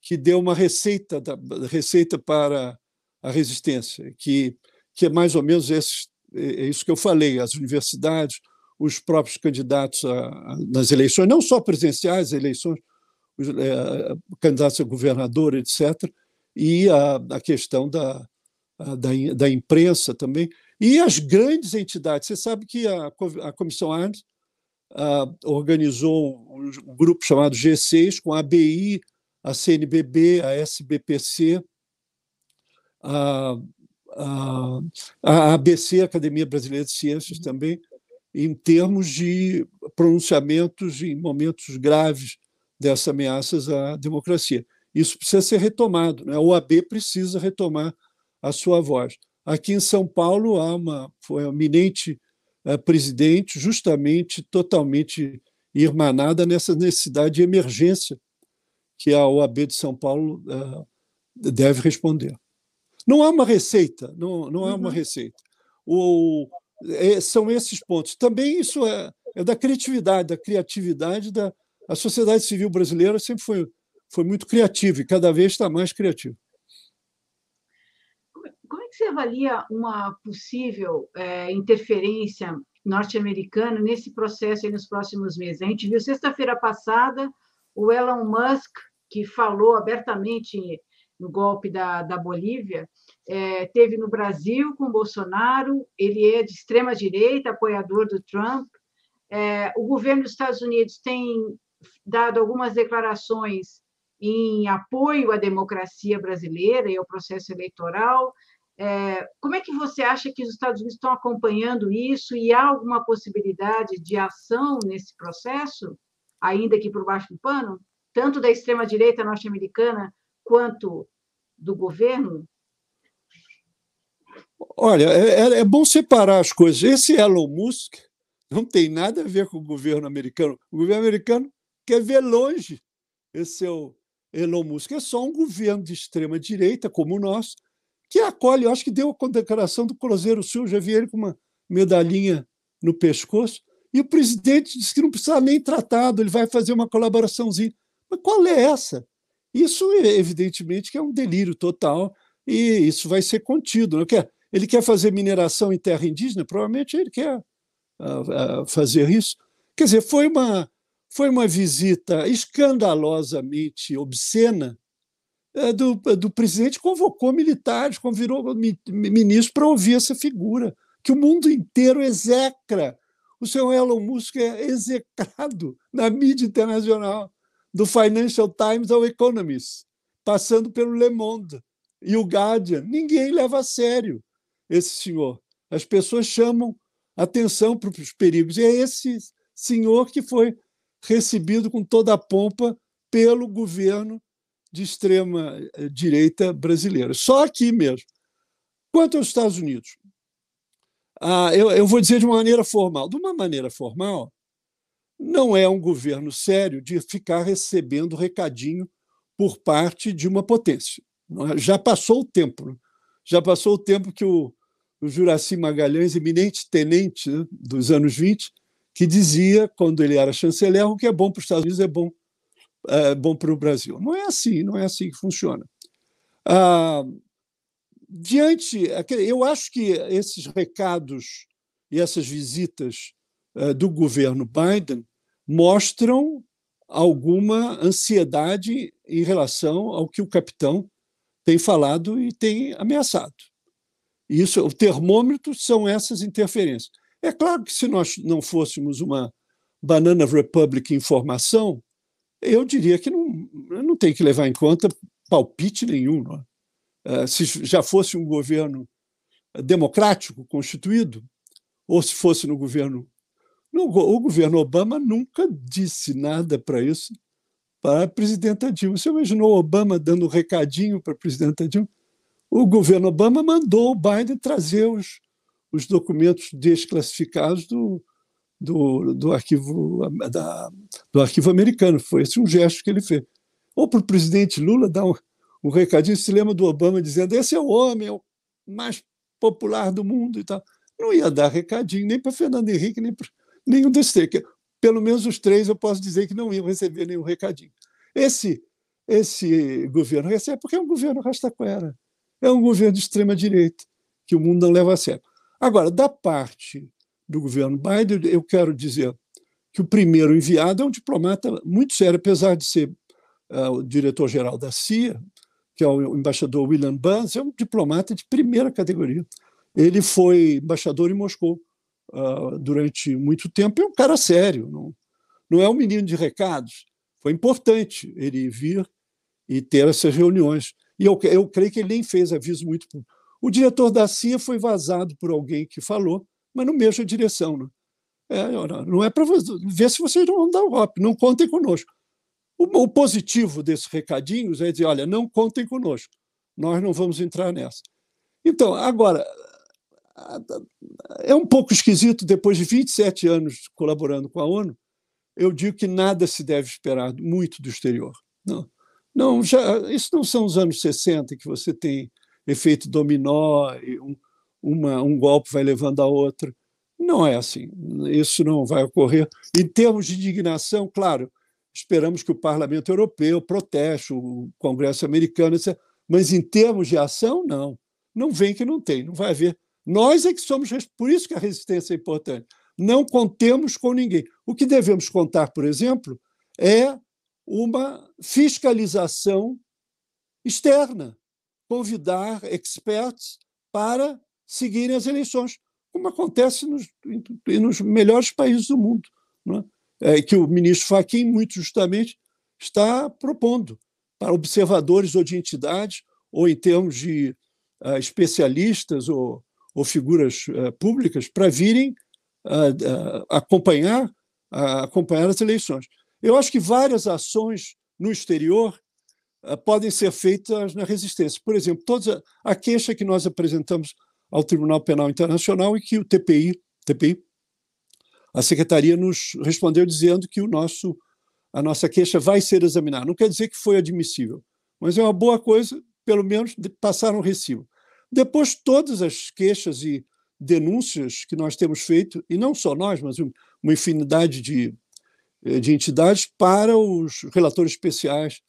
que deu uma receita, da, receita para a resistência, que, que é mais ou menos esse, é, é isso que eu falei, as universidades, os próprios candidatos a, a, nas eleições, não só presidenciais, eleições, os é, candidatos a governador, etc., e a, a questão da, da, da, imprensa também, e as grandes entidades. Você sabe que a, a Comissão Arnes organizou um, um grupo chamado G6, com a ABI, a CNBB, a SBPC, a, a, a ABC, Academia Brasileira de Ciências, também, em termos de pronunciamentos em momentos graves dessas ameaças à democracia. Isso precisa ser retomado. Né? A OAB precisa retomar a sua voz. Aqui em São Paulo há uma foi eminente uh, presidente, justamente totalmente irmanada nessa necessidade de emergência que a OAB de São Paulo uh, deve responder. Não há uma receita, não, não há uma uhum. receita. O, é, são esses pontos. Também isso é, é da criatividade, da criatividade da a sociedade civil brasileira sempre foi, foi muito criativa e cada vez está mais criativa. Como é que você avalia uma possível é, interferência norte-americana nesse processo nos próximos meses? A gente viu sexta-feira passada o Elon Musk, que falou abertamente no golpe da, da Bolívia, é, teve no Brasil com Bolsonaro, ele é de extrema direita, apoiador do Trump. É, o governo dos Estados Unidos tem dado algumas declarações em apoio à democracia brasileira e ao processo eleitoral. É, como é que você acha que os Estados Unidos estão acompanhando isso e há alguma possibilidade de ação nesse processo, ainda que por baixo do pano, tanto da extrema-direita norte-americana quanto do governo? Olha, é, é, é, bom separar as coisas. Esse Elon Musk não tem nada a ver com o governo americano. O governo americano quer ver longe esse seu Elon Musk. É só um governo de extrema direita, como o nosso, que acolhe, eu acho que deu a condecoração do Cruzeiro Sul, já vi ele com uma medalhinha no pescoço, e o presidente disse que não precisa nem tratado, ele vai fazer uma colaboraçãozinha. Mas qual é essa? Isso, evidentemente, que é um delírio total e isso vai ser contido. Não né? Ele quer fazer mineração em terra indígena? Provavelmente ele quer uh, uh, fazer isso. Quer dizer, foi uma, foi uma visita escandalosamente obscena uh, do, do presidente, convocou militares, convidou ministros para ouvir essa figura, que o mundo inteiro execra. O senhor Elon Musk é execrado na mídia internacional do Financial Times ao Economist, passando pelo Le Monde e o Guardian. Ninguém leva a sério esse senhor. As pessoas chamam atenção para os perigos. E é esse senhor que foi recebido com toda a pompa pelo governo de extrema eh, direita brasileira. Só aqui mesmo. Quanto aos Estados Unidos, ah, eu, eu vou dizer de uma maneira formal. De uma maneira formal, não é um governo sério de ficar recebendo recadinho por parte de uma potência. É? Já passou o tempo. Né? Já passou o tempo que o, o Juraci Magalhães, eminente tenente né, dos anos 20, que dizia, quando ele era chanceler, o que é bom para os Estados Unidos é bom é bom para o Brasil. Não é assim, não é assim que funciona. Ah, diante, eu acho que esses recados e essas visitas eh, do governo Biden mostram alguma ansiedade em relação ao que o capitão tem falado e tem ameaçado. Isso, o termômetro são essas interferências. É claro que se nós não fôssemos uma Banana Republic em formação, eu diria que não, não tem que levar em conta palpite nenhum. É? Eh, se já fosse um governo democrático constituído, ou se fosse no governo. No, o governo Obama nunca disse nada para isso para a presidenta Dilma. Você imaginou Obama dando um recadinho para a presidenta Dilma? O governo Obama mandou o Biden trazer os, os documentos desclassificados do, do, do, arquivo, da, do arquivo americano. Foi esse um gesto que ele fez. Ou para o presidente Lula dar um, um recadinho, se lembra do Obama dizendo: esse é o homem, é o mais popular do mundo e tal. Não ia dar recadinho nem para Fernando Henrique, nem para nenhum desses. Pelo menos os três eu posso dizer que não iam receber nenhum recadinho. Esse, esse governo recebe porque é um governo rastaquera, é um governo de extrema-direita, que o mundo não leva a sério. Agora, da parte do governo Biden, eu quero dizer que o primeiro enviado é um diplomata muito sério, apesar de ser uh, o diretor-geral da CIA, que é o embaixador William Burns, é um diplomata de primeira categoria. Ele foi embaixador em Moscou uh, durante muito tempo. É um cara sério, não, não é um menino de recados. Foi importante ele vir e ter essas reuniões. E eu, eu creio que ele nem fez aviso muito. O diretor da CIA foi vazado por alguém que falou, mas no mesma direção. Né? É, não é para ver se vocês não vão dar o golpe, não contem conosco. O, positivo desses recadinhos é dizer: olha, não contem conosco, nós não vamos entrar nessa. Então, agora, é um pouco esquisito, depois de 27 anos colaborando com a ONU, eu digo que nada se deve esperar muito do exterior. Não, não já, isso não são os anos 60 que você tem efeito dominó, um, uma, um golpe vai levando a outra. Não é assim. Isso não vai ocorrer. Em termos de indignação, claro, esperamos que o Parlamento Europeu proteste, o Congresso americano, etc. mas em termos de ação, não. Não vem que não tem, não vai haver. Nós é que somos, por isso que a resistência é importante. Não contemos com ninguém. O que devemos contar, por exemplo, é uma fiscalização externa, convidar experts para seguirem as eleições, como acontece nos, nos melhores países do mundo. É? é, que o ministro Fachin, muito justamente, está propondo para observadores ou de entidades, ou em termos de uh, especialistas ou, ou figuras uh, públicas, para virem uh, acompanhar, acompanhar as eleições. Eu acho que várias ações no exterior podem ser feitas na resistência. Por exemplo, toda a queixa que nós apresentamos ao Tribunal Penal Internacional e que o TPI, TPI a secretaria nos respondeu dizendo que o nosso a nossa queixa vai ser examinada. Não quer dizer que foi admissível, mas é uma boa coisa, pelo menos passar um recibo. Depois, todas as queixas e denúncias que nós temos feito, e não só nós, mas uma infinidade de, de entidades, para os relatores especiais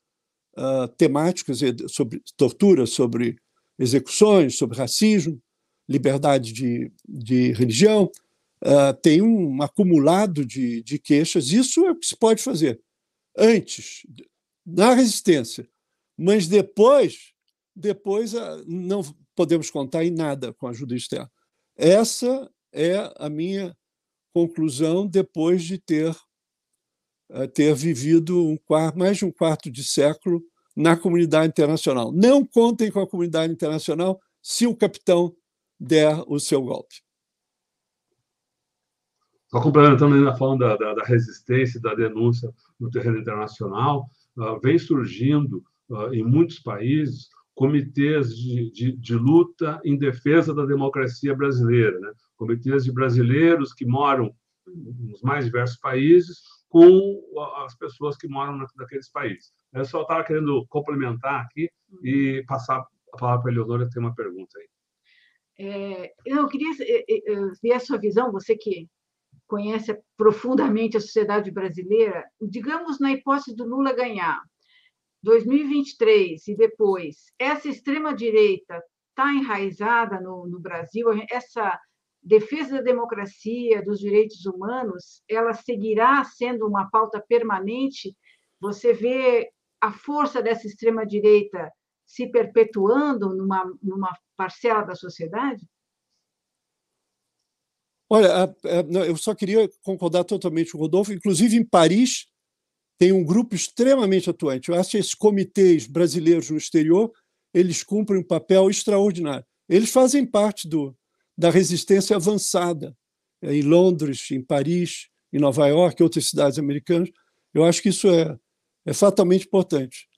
uh, sobre tortura, sobre execuções, sobre racismo, liberdade de, de religião, uh, tem um acumulado de, de queixas. Isso é o que se pode fazer antes, na resistência, mas depois, depois uh, não podemos contar em nada com a ajuda externa. Essa é a minha conclusão depois de ter ter vivido um mais de um quarto de século na comunidade internacional. Não contem com a comunidade internacional se o capitão der o seu golpe. Só complementando ainda falando da, da, da, resistência, da denúncia no terreno internacional, uh, vem surgindo uh, em muitos países comitês de, de, de, luta em defesa da democracia brasileira, né? comitês de brasileiros que moram nos mais diversos países com as pessoas que moram naqueles países. Eu só estava querendo complementar aqui e passar a palavra para a Eleonora, tem uma pergunta aí. É, eu queria é, é, ver a sua visão, você que conhece profundamente a sociedade brasileira, digamos na hipótese do Lula ganhar 2023 e depois, essa extrema-direita está enraizada no, no Brasil, essa defesa da democracia, dos direitos humanos, ela seguirá sendo uma pauta permanente? Você vê a força dessa extrema-direita se perpetuando numa, numa parcela da sociedade? Olha, eu só queria concordar totalmente com o Rodolfo. Inclusive, em Paris, tem um grupo extremamente atuante. Eu acho que esses comitês brasileiros no exterior eles cumprem um papel extraordinário. Eles fazem parte do, da resistência avançada é, em Londres, em Paris, em Nova York, outras cidades americanas. Eu acho que isso é, é fatalmente importante.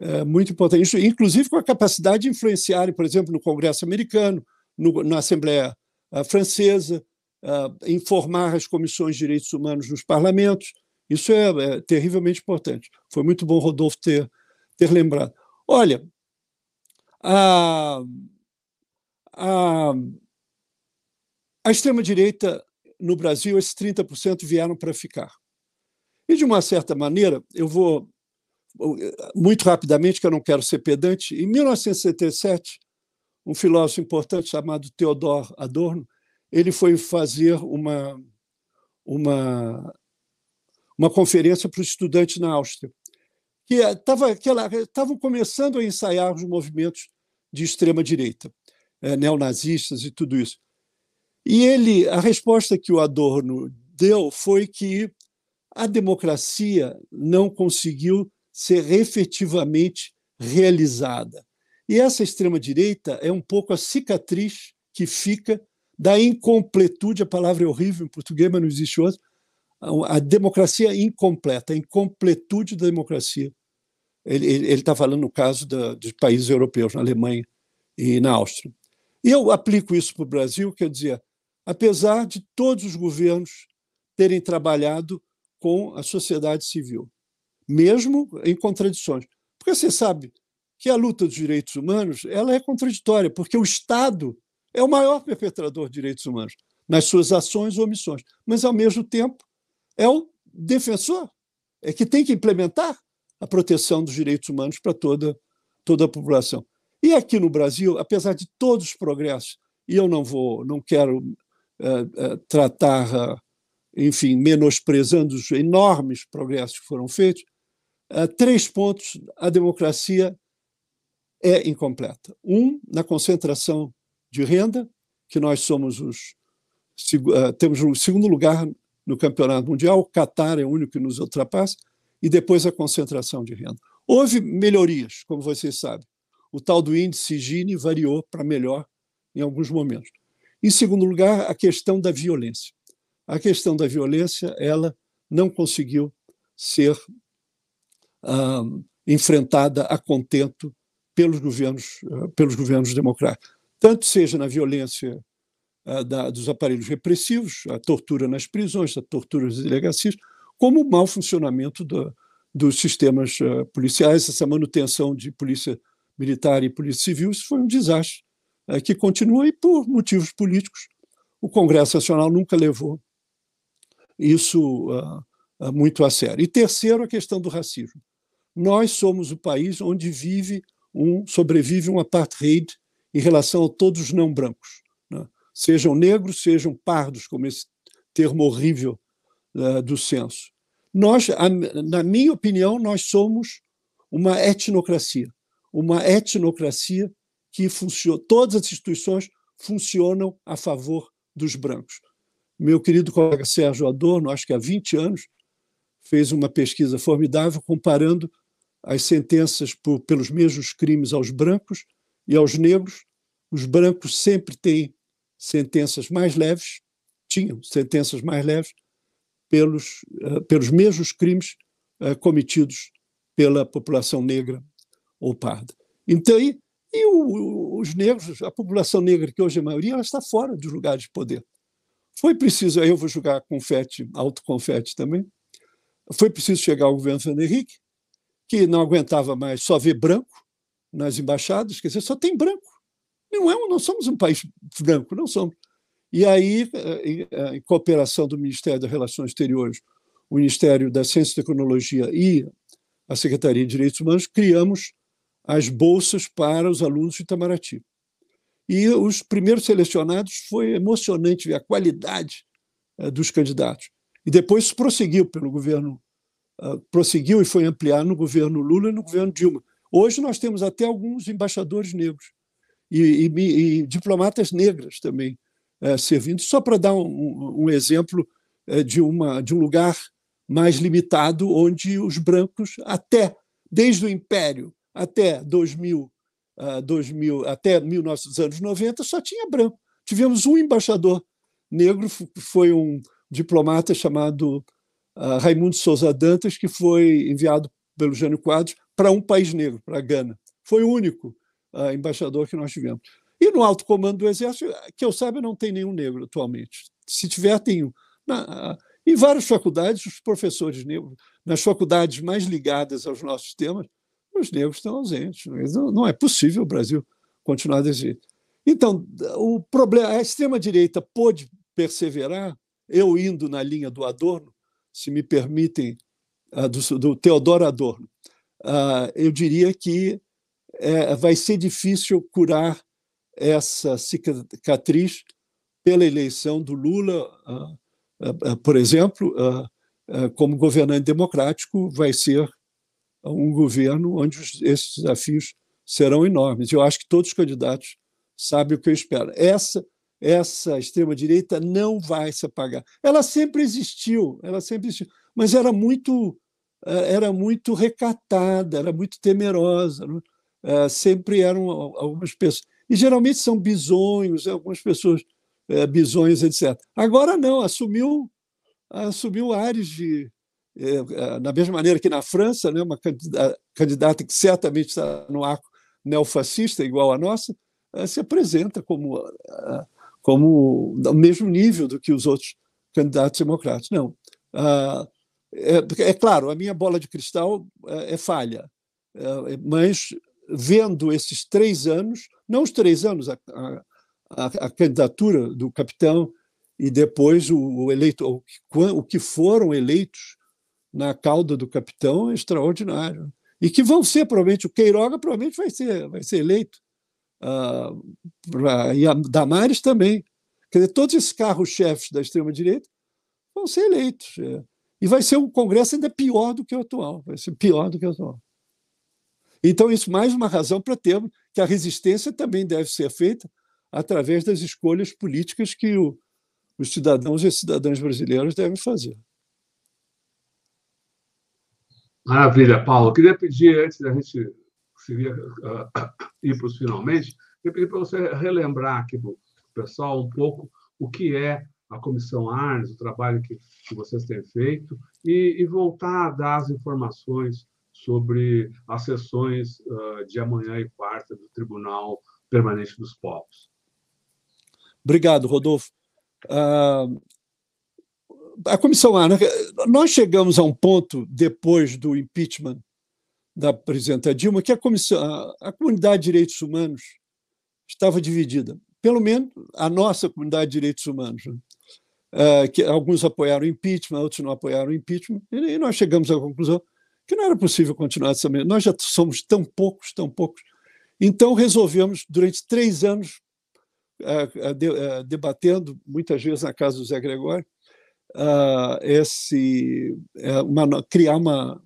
É muito importante. Isso, inclusive com a capacidade de influenciar, por exemplo, no Congresso americano, no, na Assembleia eh, Francesa, uh, informar as comissões de direitos humanos nos parlamentos. Isso é, é, terrivelmente importante. Foi muito bom Rodolfo ter, ter lembrado. Olha, a, a, a extrema-direita no Brasil, esses 30% vieram para ficar. E, de uma certa maneira, eu vou muito rapidamente, que eu não quero ser pedante, em 1977, um filósofo importante chamado Theodor Adorno, ele foi fazer uma, uma, uma conferência para os estudantes na Áustria, que estavam começando a ensaiar os movimentos de extrema-direita, é, neonazistas e tudo isso. E ele, a resposta que o Adorno deu foi que a democracia não conseguiu ser efetivamente realizada. E essa extrema-direita é um pouco a cicatriz que fica da incompletude, a palavra é horrível em português, mas não existe outra, a democracia incompleta, a incompletude da democracia. Ele está falando no caso da, dos países europeus, na Alemanha e na Áustria. E eu aplico isso para o Brasil, quer dizer, apesar de todos os governos terem trabalhado com a sociedade civil, mesmo em contradições. Porque você sabe que a luta dos direitos humanos ela é contraditória, porque o Estado é o maior perpetrador de direitos humanos nas suas ações ou omissões, mas, ao mesmo tempo, é o defensor, é que tem que implementar a proteção dos direitos humanos para toda, toda a população. E aqui no Brasil, apesar de todos os progressos, e eu não vou, não quero tratar, enfim, menosprezando os enormes progressos que foram feitos, três pontos a democracia é incompleta. Um, na concentração de renda, que nós somos os temos o segundo lugar no campeonato mundial, o Qatar é o único que nos ultrapassa, e depois a concentração de renda. Houve melhorias, como vocês sabem. O tal do índice Gini variou para melhor em alguns momentos. Em segundo lugar, a questão da violência. A questão da violência, ela não conseguiu ser ah, enfrentada a contento pelos governos, ah, pelos governos democráticos, tanto seja na violência ah, da, dos aparelhos repressivos, a tortura nas prisões, a tortura nas delegacias, como o mau funcionamento do, dos sistemas uh, policiais, essa manutenção de polícia militar e polícia civil, isso foi um desastre que continua e, por motivos políticos, o Congresso Nacional nunca levou isso uh, muito a sério. E terceiro, a questão do racismo. Nós somos o país onde vive um sobrevive um apartheid em relação a todos os não brancos, né? sejam negros, sejam pardos, como esse termo horrível uh, do censo. Nós, a, na minha opinião, nós somos uma etnocracia, uma etnocracia que funciona, todas as instituições funcionam a favor dos brancos. Meu querido colega Sérgio Adorno, acho que há 20 anos, fez uma pesquisa formidável comparando as sentenças por, pelos mesmos crimes aos brancos e aos negros. Os brancos sempre têm sentenças mais leves, tinham sentenças mais leves, pelos, uh, pelos mesmos crimes uh, cometidos pela população negra ou parda. Então, e, e o, os negros, a população negra, que hoje é a maioria, ela está fora dos lugares de poder. Foi preciso, eu vou jogar confete, alto confete também, foi preciso chegar ao governo Fernando Henrique, que não aguentava mais só ver branco nas embaixadas, quer dizer, só tem branco. Não, é, não somos um país branco, não somos. E aí, em cooperação do Ministério das Relações Exteriores, o Ministério da Ciência e Tecnologia e a Secretaria de Direitos Humanos, criamos as bolsas para os alunos de Itamaraty. E os primeiros selecionados foi emocionante ver a qualidade dos candidatos. E depois prosseguiu pelo governo, prosseguiu e foi ampliado no governo Lula e no governo Dilma. Hoje nós temos até alguns embaixadores negros e, e, e diplomatas negras também é, servindo, só para dar um, um exemplo é, de, uma, de um lugar mais limitado, onde os brancos, até desde o Império até 2000, uh, 2000 até 1990, só tinha branco. Tivemos um embaixador negro, foi um diplomata chamado uh, Raimundo Souza Dantas, que foi enviado pelo Jânio Quadros para um país negro, para a Gana. Foi o único uh, embaixador que nós tivemos. E no alto comando do Exército, que eu saiba, não tem nenhum negro atualmente. Se tiver, tem um. Na, em várias faculdades, os professores negros, nas faculdades mais ligadas aos nossos temas, os negros estão ausentes. Não, não é possível o Brasil continuar desse jeito. Então, o problema, a extrema-direita pôde perseverar, eu indo na linha do Adorno, se me permitem, do, do Teodoro Adorno, eu diria que é, vai ser difícil curar essa cicatriz pela eleição do Lula, ah, ah, ah, por exemplo, como governante democrático, vai ser um governo onde esses desafios serão enormes. Eu acho que todos os candidatos sabem o que eu espero. Essa essa extrema direita não vai se apagar. Ela sempre existiu, ela sempre existiu, mas era muito era muito recatada, era muito temerosa. Né? Sempre eram algumas pessoas e geralmente são bisonhos, né, algumas pessoas é, bisonhos, etc. Agora não, assumiu, assumiu áreas de. É, é, da mesma maneira que na França, né, uma candidata, que certamente está no arco neofascista, igual a nossa, é, se apresenta como, é, como ao mesmo nível do que os outros candidatos democratas. Não. É, é claro, a minha bola de cristal é, falha, mas vendo esses três anos, não os três anos, a, a, a candidatura do capitão e depois o, o eleito, o, o que foram eleitos na cauda do capitão é extraordinário. E que vão ser, provavelmente, o Queiroga provavelmente vai ser, vai ser eleito. Uh, e a Damares também. Quer dizer, todos esses carros-chefes da extrema-direita vão ser eleitos. É. E vai ser um Congresso ainda pior do que o atual. Vai ser pior do que o atual. Então, isso mais uma razão para termos que a resistência também deve ser feita através das escolhas políticas que o, os cidadãos e cidadãs brasileiros devem fazer. Maravilha, Paulo. Queria pedir, antes da gente seguir, uh, ir para os finalmente, eu pedir para você relembrar aqui para o pessoal um pouco o que é a Comissão Arnes, o trabalho que, que vocês têm feito, e, e voltar a dar as informações sobre as sessões uh, de amanhã e quarta do Tribunal Permanente dos Povos. Obrigado, Rodolfo. Uh, a comissão A, né? nós chegamos a um ponto depois do impeachment da presidenta Dilma que a comissão, a, a comunidade de direitos humanos estava dividida. Pelo menos a nossa comunidade de direitos humanos. Né? Uh, que alguns apoiaram o impeachment, outros não apoiaram o impeachment, e nós chegamos à conclusão que não era possível continuar dessa maneira. Nós já somos tão poucos, tão poucos. Então resolvemos, durante três anos, debatendo, muitas vezes na casa do Zé Gregório, esse, é, uma, criar uma.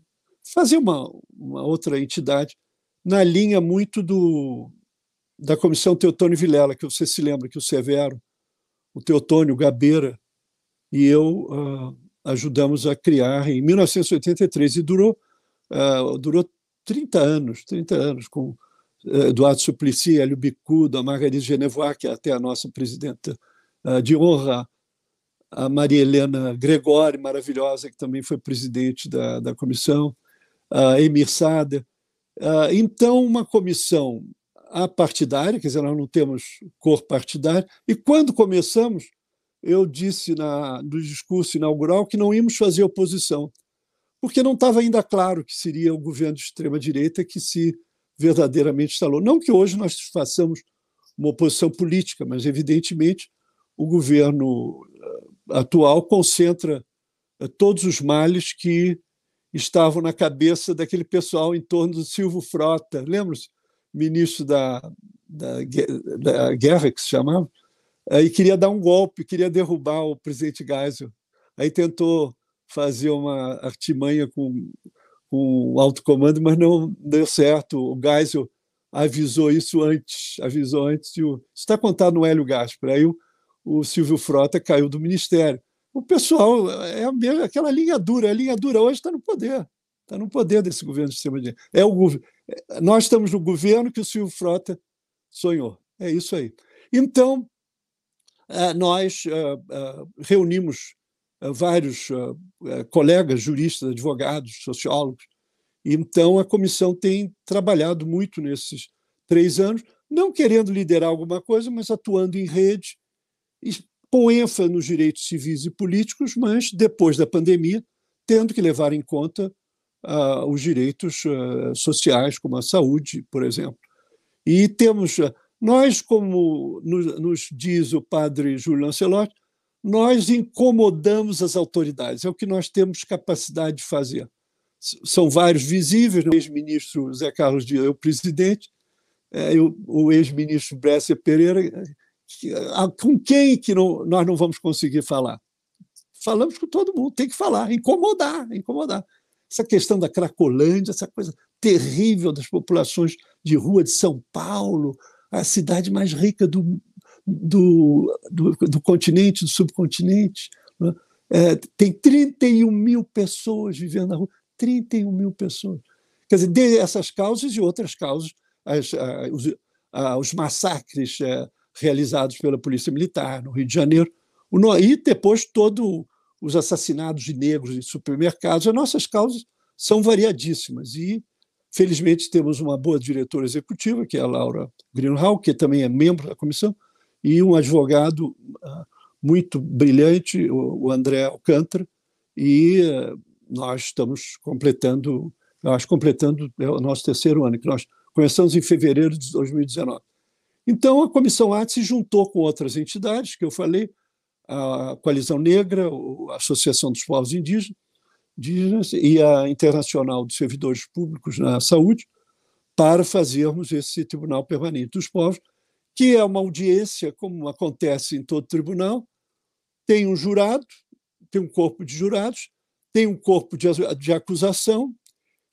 fazer uma, uma outra entidade na linha muito do, da Comissão Teotônio Vilela, que você se lembra que o Severo, o Teotônio, Gabeira e eu uh, ajudamos a criar em 1983 e durou uh, durou 30 anos, 30 anos, com uh, Eduardo Suplicy, Hélio Bicudo, a Margarida Genevois, que é até a nossa presidenta uh, de honra, a Maria Helena Gregori, maravilhosa, que também foi presidente da, da comissão, a Emir Sader. então, uma comissão apartidária, quer dizer, nós não temos cor partidária, e quando começamos, eu disse na, no discurso inaugural que não íamos fazer oposição, porque não estava ainda claro que seria o governo de extrema-direita que se verdadeiramente instalou. Não que hoje nós façamos uma oposição política, mas, evidentemente, o governo atual concentra todos os males que estavam na cabeça daquele pessoal em torno do Silvio Frota. Lembra-se? Ministro da, da, da guerra, que se chamava, e queria dar um golpe, queria derrubar o presidente Geisel. Aí tentou fazer uma artimanha com, com o alto comando, mas não deu certo. O Geisel avisou isso antes, avisou antes. E o, isso está contado no Hélio Gaspar. Aí o, o Silvio Frota caiu do ministério. O pessoal é aquela linha dura, a linha dura hoje está no poder, está no poder desse governo de sistema de é o nós estamos no governo que o Silvio Frota sonhou. É isso aí. Então eh, nós eh, reunimos vários colegas juristas, advogados, sociólogos. Então a comissão tem trabalhado muito nesses três anos, não querendo liderar alguma coisa, mas atuando em rede com ênfase nos direitos civis e políticos, mas depois da pandemia, tendo que levar em conta uh, os direitos uh, sociais, como a saúde, por exemplo. E temos, uh, nós, como nos, nos diz o padre Júlio Lancelotti, nós incomodamos as autoridades, é o que nós temos capacidade de fazer. São vários visíveis, o ex-ministro Zé Carlos Dias é o presidente, é, o ex-ministro Bresser Pereira com quem que não, nós não vamos conseguir falar? Falamos com todo mundo, tem que falar, incomodar, incomodar. Essa questão da Cracolândia, essa coisa terrível das populações de rua de São Paulo, a cidade mais rica do, do, do, do continente, do subcontinente. Né? É, tem 31 mil pessoas vivendo na rua, 31 mil pessoas. Quer dizer, dessas causas e outras causas, as, as, os, os, massacres é, realizados pela Polícia Militar no Rio de Janeiro, e depois todos os assassinatos de negros em supermercados. As nossas causas são variadíssimas e, felizmente, temos uma boa diretora executiva, que é a Laura Greenhall, que também é membro da comissão, e um advogado ah, muito brilhante, o André Alcântara, e ah, nós estamos completando, acho completando é o nosso terceiro ano, que nós começamos em fevereiro de 2019. Então, a Comissão Arte se juntou com outras entidades, que eu falei, a Coalizão Negra, a Associação dos Povos Indígenas, e a Internacional dos Servidores Públicos na Saúde, para fazermos esse Tribunal Permanente dos Povos, que é uma audiência, como acontece em todo tribunal, tem um jurado, tem um corpo de jurados, tem um corpo de, de acusação,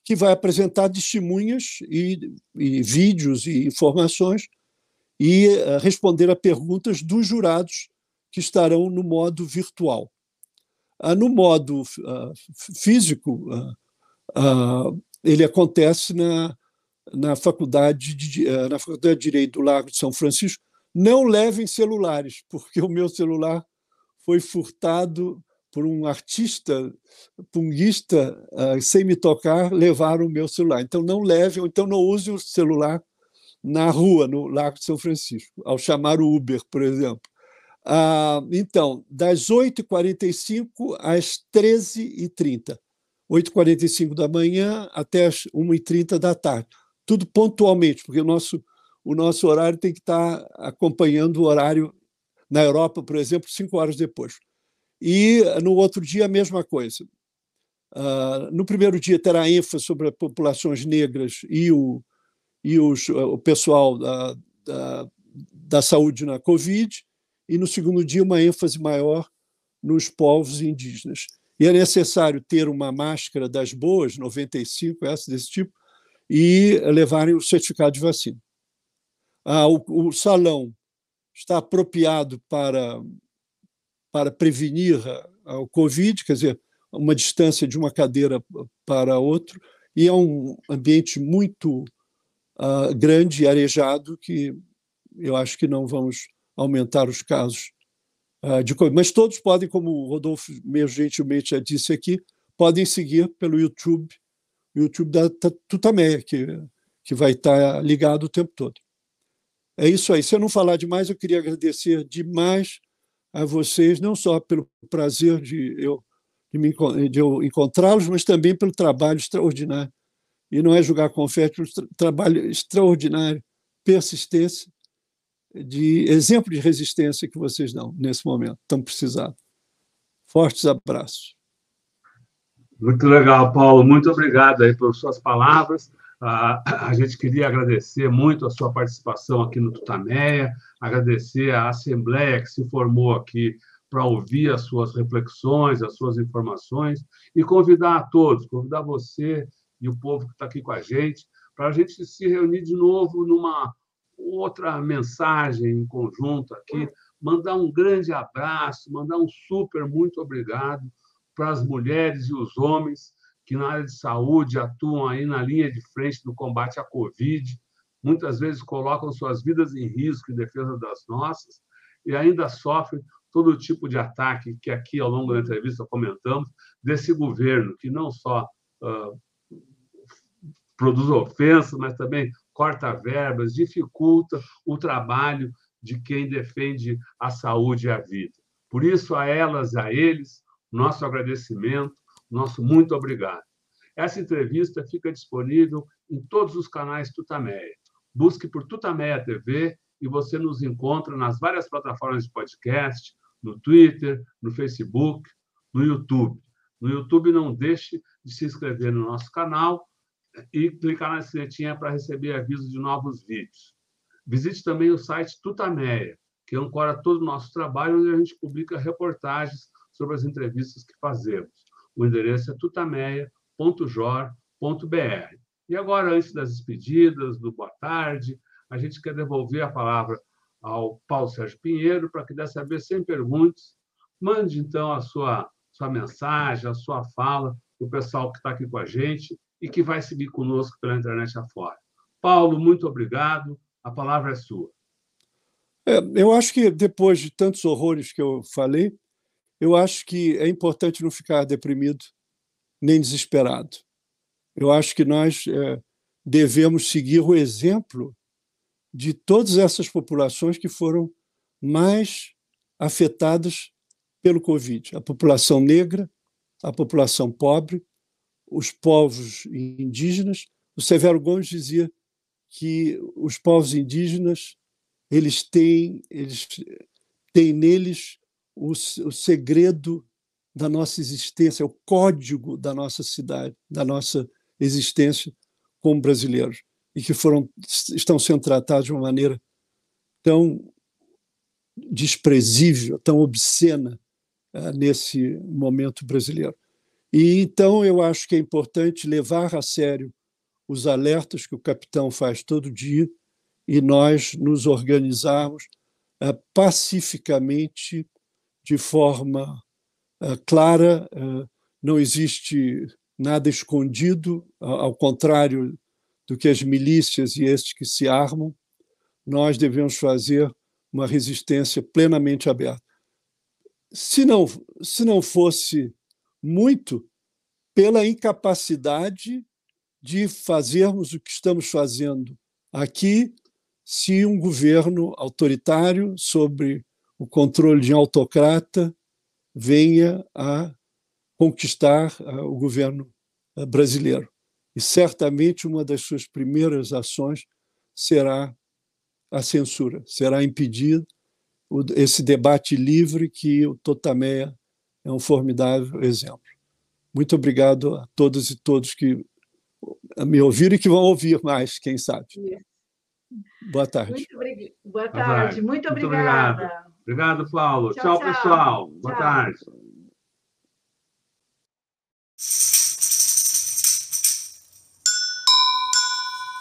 que vai apresentar testemunhas e, e vídeos e informações e eh, responder a perguntas dos jurados que estarão no modo virtual. Ah, no modo ah, físico, ah, ele acontece na, na, faculdade de, na Faculdade de Direito do Largo de São Francisco. Não levem celulares, porque [LAUGHS] o meu celular foi furtado por um artista punguista, sem me tocar, levaram o meu celular. Então, não levem, ou então não use o celular na rua, no Lago de São Francisco, ao chamar o Uber, por exemplo. Ah, então, das 8h45 às 13h30. 8h45 da manhã até as 1h30 da tarde. Tudo pontualmente, porque o nosso, o nosso horário tem que estar acompanhando o horário na Europa, por exemplo, cinco horas depois. E no outro dia, a mesma coisa. Uh, no primeiro dia terá ênfase sobre as populações negras e o, e os, o pessoal da, da, da saúde na Covid, e no segundo dia uma ênfase maior nos povos indígenas. E é necessário ter uma máscara das boas, 95, essa desse tipo, e levarem o certificado de vacina. Ah, o, o, salão está apropriado para, para prevenir o Covid, quer dizer, uma distância de uma cadeira para outra, e é um ambiente muito uh, grande e arejado que eu acho que não vamos aumentar os casos uh, de Covid. Mas todos podem, como o Rodolfo meio gentilmente já disse aqui, podem seguir pelo YouTube, YouTube da Tutameia, que, que vai estar ligado o tempo todo. É isso aí. Se eu não falar demais, eu queria agradecer demais a vocês, não só pelo prazer de eu, de, de eu encontrá-los, mas também pelo trabalho extraordinário e não é jogar confete, um trabalho extraordinário, persistência de exemplo de resistência que vocês dão nesse momento, estão precisando. Fortes abraços. Muito legal, Paulo. Muito obrigado aí por suas palavras. a gente queria agradecer muito a sua participação aqui no Tutameia, agradecer a Assembleia que se formou aqui para ouvir as suas reflexões, as suas informações, e convidar a todos, convidar você e o povo que está aqui com a gente, para a gente se reunir de novo numa outra mensagem em conjunto aqui, mandar um grande abraço, mandar um super muito obrigado para as mulheres e os homens que na área de saúde atuam aí na linha de frente do combate à Covid, muitas vezes colocam suas vidas em risco em defesa das nossas e ainda sofrem todo tipo de ataque que aqui ao longo da entrevista comentamos desse governo que não só uh, produz ofensas, mas também corta verbas, dificulta o trabalho de quem defende a saúde e a vida. Por isso, a elas, a eles, nosso agradecimento, nosso muito obrigado. Essa entrevista fica disponível em todos os canais Tutameia. Busque por Tutameia TV e você nos encontra nas várias plataformas de podcast, no Twitter, no Facebook, no YouTube. No YouTube, não deixe de se inscrever no nosso canal e clicar na sinetinha para receber avisos de novos vídeos. Visite também o site Tutameia, que ancora todo o nosso trabalho, onde a gente publica reportagens sobre as entrevistas que fazemos. O endereço é tutameia.jor.br. E agora, antes das despedidas, do boa tarde, a gente quer devolver a palavra ao Paulo Sérgio Pinheiro para que dessa vez, sem perguntas, mande então a sua, sua mensagem, a sua fala o pessoal que está aqui com a gente e que vai seguir conosco pela internet afora. Paulo, muito obrigado. A palavra é sua. É, eu acho que depois de tantos horrores que eu falei, eu acho que é importante não ficar deprimido nem desesperado. Eu acho que nós é, devemos seguir o exemplo de todas essas populações que foram mais afetadas pelo Covid: a população negra, a população pobre, os povos indígenas. O Severo Gomes dizia que os povos indígenas eles têm, eles têm neles o, o segredo da nossa existência, o código da nossa cidade, da nossa existência como brasileiros, e que foram estão sendo tratados de uma maneira tão desprezível, tão obscena uh, nesse momento brasileiro. E então eu acho que é importante levar a sério os alertas que o capitão faz todo dia e nós nos organizarmos uh, pacificamente de forma uh, clara, uh, não existe nada escondido, ao contrário do que as milícias e estes que se armam, nós devemos fazer uma resistência plenamente aberta. Se não, se não fosse muito, pela incapacidade de fazermos o que estamos fazendo aqui, se um governo autoritário sobre o controle de um autocrata venha a conquistar uh, o governo uh, brasileiro. E certamente uma das suas primeiras ações será a censura, será impedir esse debate livre que o Totameia é um formidável exemplo. Muito obrigado a todas e todos que me ouviram e que vão ouvir mais, quem sabe. Boa tarde. Muito Boa tarde. Muito obrigada. Muito Obrigado, Paulo. Tchau, tchau, tchau. pessoal. Boa tchau. tarde.